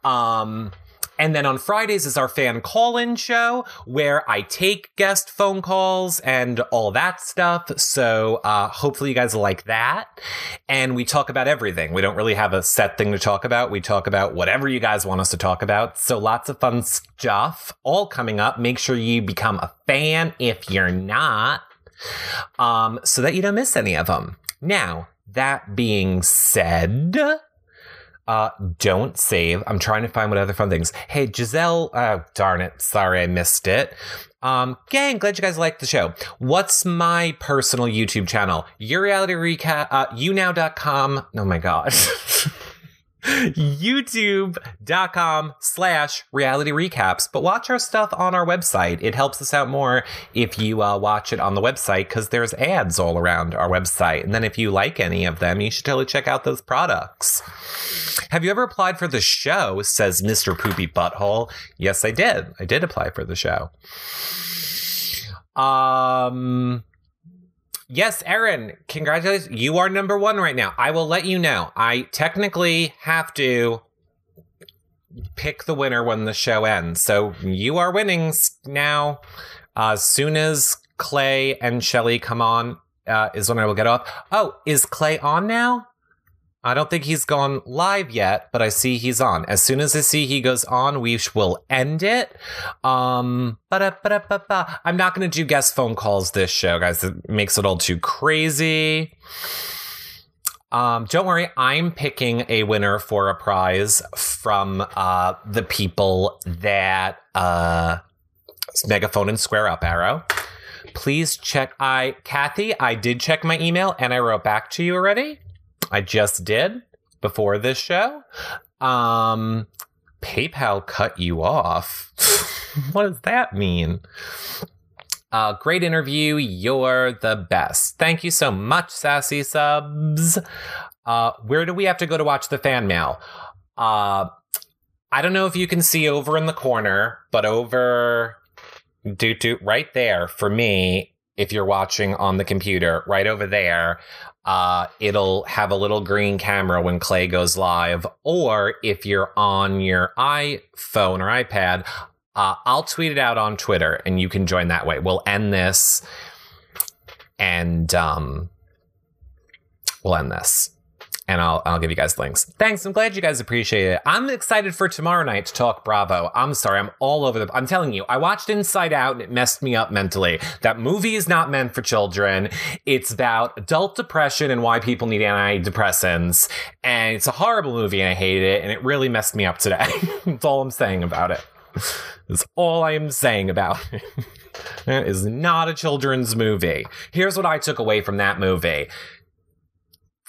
Speaker 1: Um, and then on Fridays is our fan call in show where I take guest phone calls and all that stuff. So uh, hopefully you guys like that. And we talk about everything. We don't really have a set thing to talk about. We talk about whatever you guys want us to talk about. So lots of fun stuff all coming up. Make sure you become a fan if you're not, um, so that you don't miss any of them. Now, that being said, uh, don't save. I'm trying to find what other fun things. Hey, Giselle. Oh, darn it. Sorry, I missed it. Um, gang, glad you guys liked the show. What's my personal YouTube channel? Your reality recap, uh, younow.com. Oh my God. youtube.com slash reality recaps. But watch our stuff on our website. It helps us out more if you uh, watch it on the website because there's ads all around our website. And then if you like any of them you should totally check out those products. Have you ever applied for the show? Says mr poopy butthole. Yes i did. I did apply for the show. Um Yes, Erin, congratulations. You are number one right now. I will let you know. I technically have to pick the winner when the show ends. So you are winning now. Uh, as soon as Clay and Shelli come on, uh, is when I will get off. Oh, is Clay on now? I don't think he's gone live yet, but I see he's on. As soon as I see he goes on, we will end it. Um, I'm not going to do guest phone calls this show, guys. It makes it all too crazy. Um, don't worry, I'm picking a winner for a prize from uh, the people that uh, Megaphone and Square Up Arrow. Please check. I Kathy, I did check my email and I wrote back to you already. I just did before this show. Um, PayPal cut you off. what does that mean? Uh, great interview. You're the best. Thank you so much, Sassy Subs. Uh, where do we have to go to watch the fan mail? Uh, I don't know if you can see over in the corner, but over do do right there for me. If you're watching on the computer, right over there, uh, it'll have a little green camera when Clay goes live. Or if you're on your iPhone or iPad, uh, I'll tweet it out on Twitter and you can join that way. We'll end this and um, we'll end this and I'll I'll give you guys links. Thanks. I'm glad you guys appreciate it. I'm excited for tomorrow night to talk Bravo. I'm sorry, I'm all over the I'm telling you, I watched Inside Out and it messed me up mentally. That movie is not meant for children. It's about adult depression and why people need antidepressants. And it's a horrible movie and I hated it and it really messed me up today. That's all I'm saying about it. That's all I am saying about it. It is not a children's movie. Here's what I took away from that movie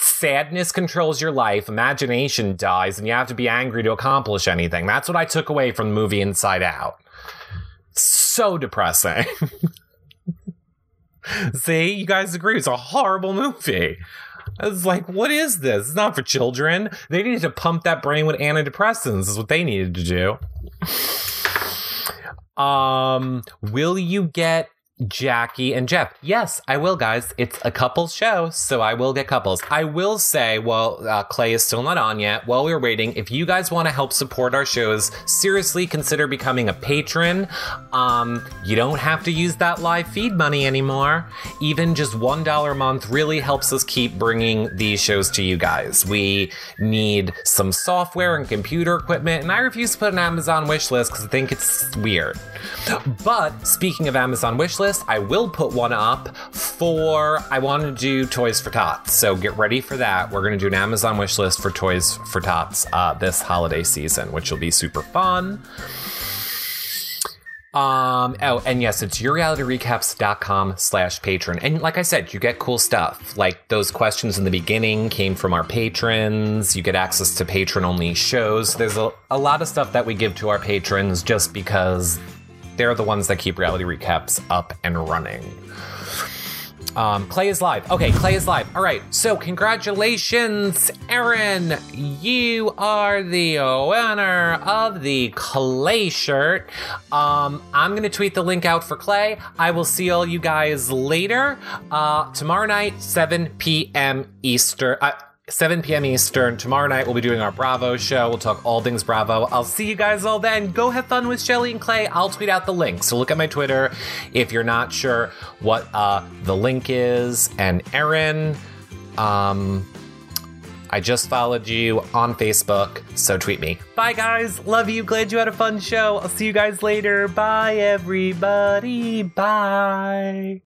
Speaker 1: sadness controls your life, imagination dies, and you have to be angry to accomplish anything. That's what I took away from the movie Inside Out. So depressing. See, you guys agree it's a horrible movie. It's like, what is this? It's not for children. They needed to pump that brain with antidepressants, is what they needed to do. Um, will you get Jackie and Jeff. Yes, I will, guys. It's a couples show, so I will get couples. I will say, well, uh, Clay is still not on yet. While we're waiting, if you guys want to help support our shows, seriously consider becoming a patron. Um, you don't have to use that live feed money anymore. Even just $1 a month really helps us keep bringing these shows to you guys. We need some software and computer equipment, and I refuse to put an Amazon wish list because I think it's weird. But speaking of Amazon wish list, I will put one up for I want to do Toys for Tots. So get ready for that. We're going to do an Amazon wish list for Toys for Tots uh, this holiday season, which will be super fun. Um, oh, and yes, it's yourrealityrecaps.com slash patron. And like I said, you get cool stuff. Like those questions in the beginning came from our patrons. You get access to patron only shows. There's a, a lot of stuff that we give to our patrons just because they're the ones that keep reality recaps up and running. Um, Clay is live. Okay, Clay is live. All right, so congratulations, Aaron. You are the winner of the Clay shirt. Um, I'm going to tweet the link out for Clay. I will see all you guys later. Uh, tomorrow night, 7 p.m. Eastern. Uh, 7 p.m. Eastern. Tomorrow night, we'll be doing our Bravo show. We'll talk all things Bravo. I'll see you guys all then. Go have fun with Shelli and Clay. I'll tweet out the link. So look at my Twitter if you're not sure what uh, the link is. And Erin, um, I just followed you on Facebook, so tweet me. Bye, guys. Love you. Glad you had a fun show. I'll see you guys later. Bye, everybody. Bye.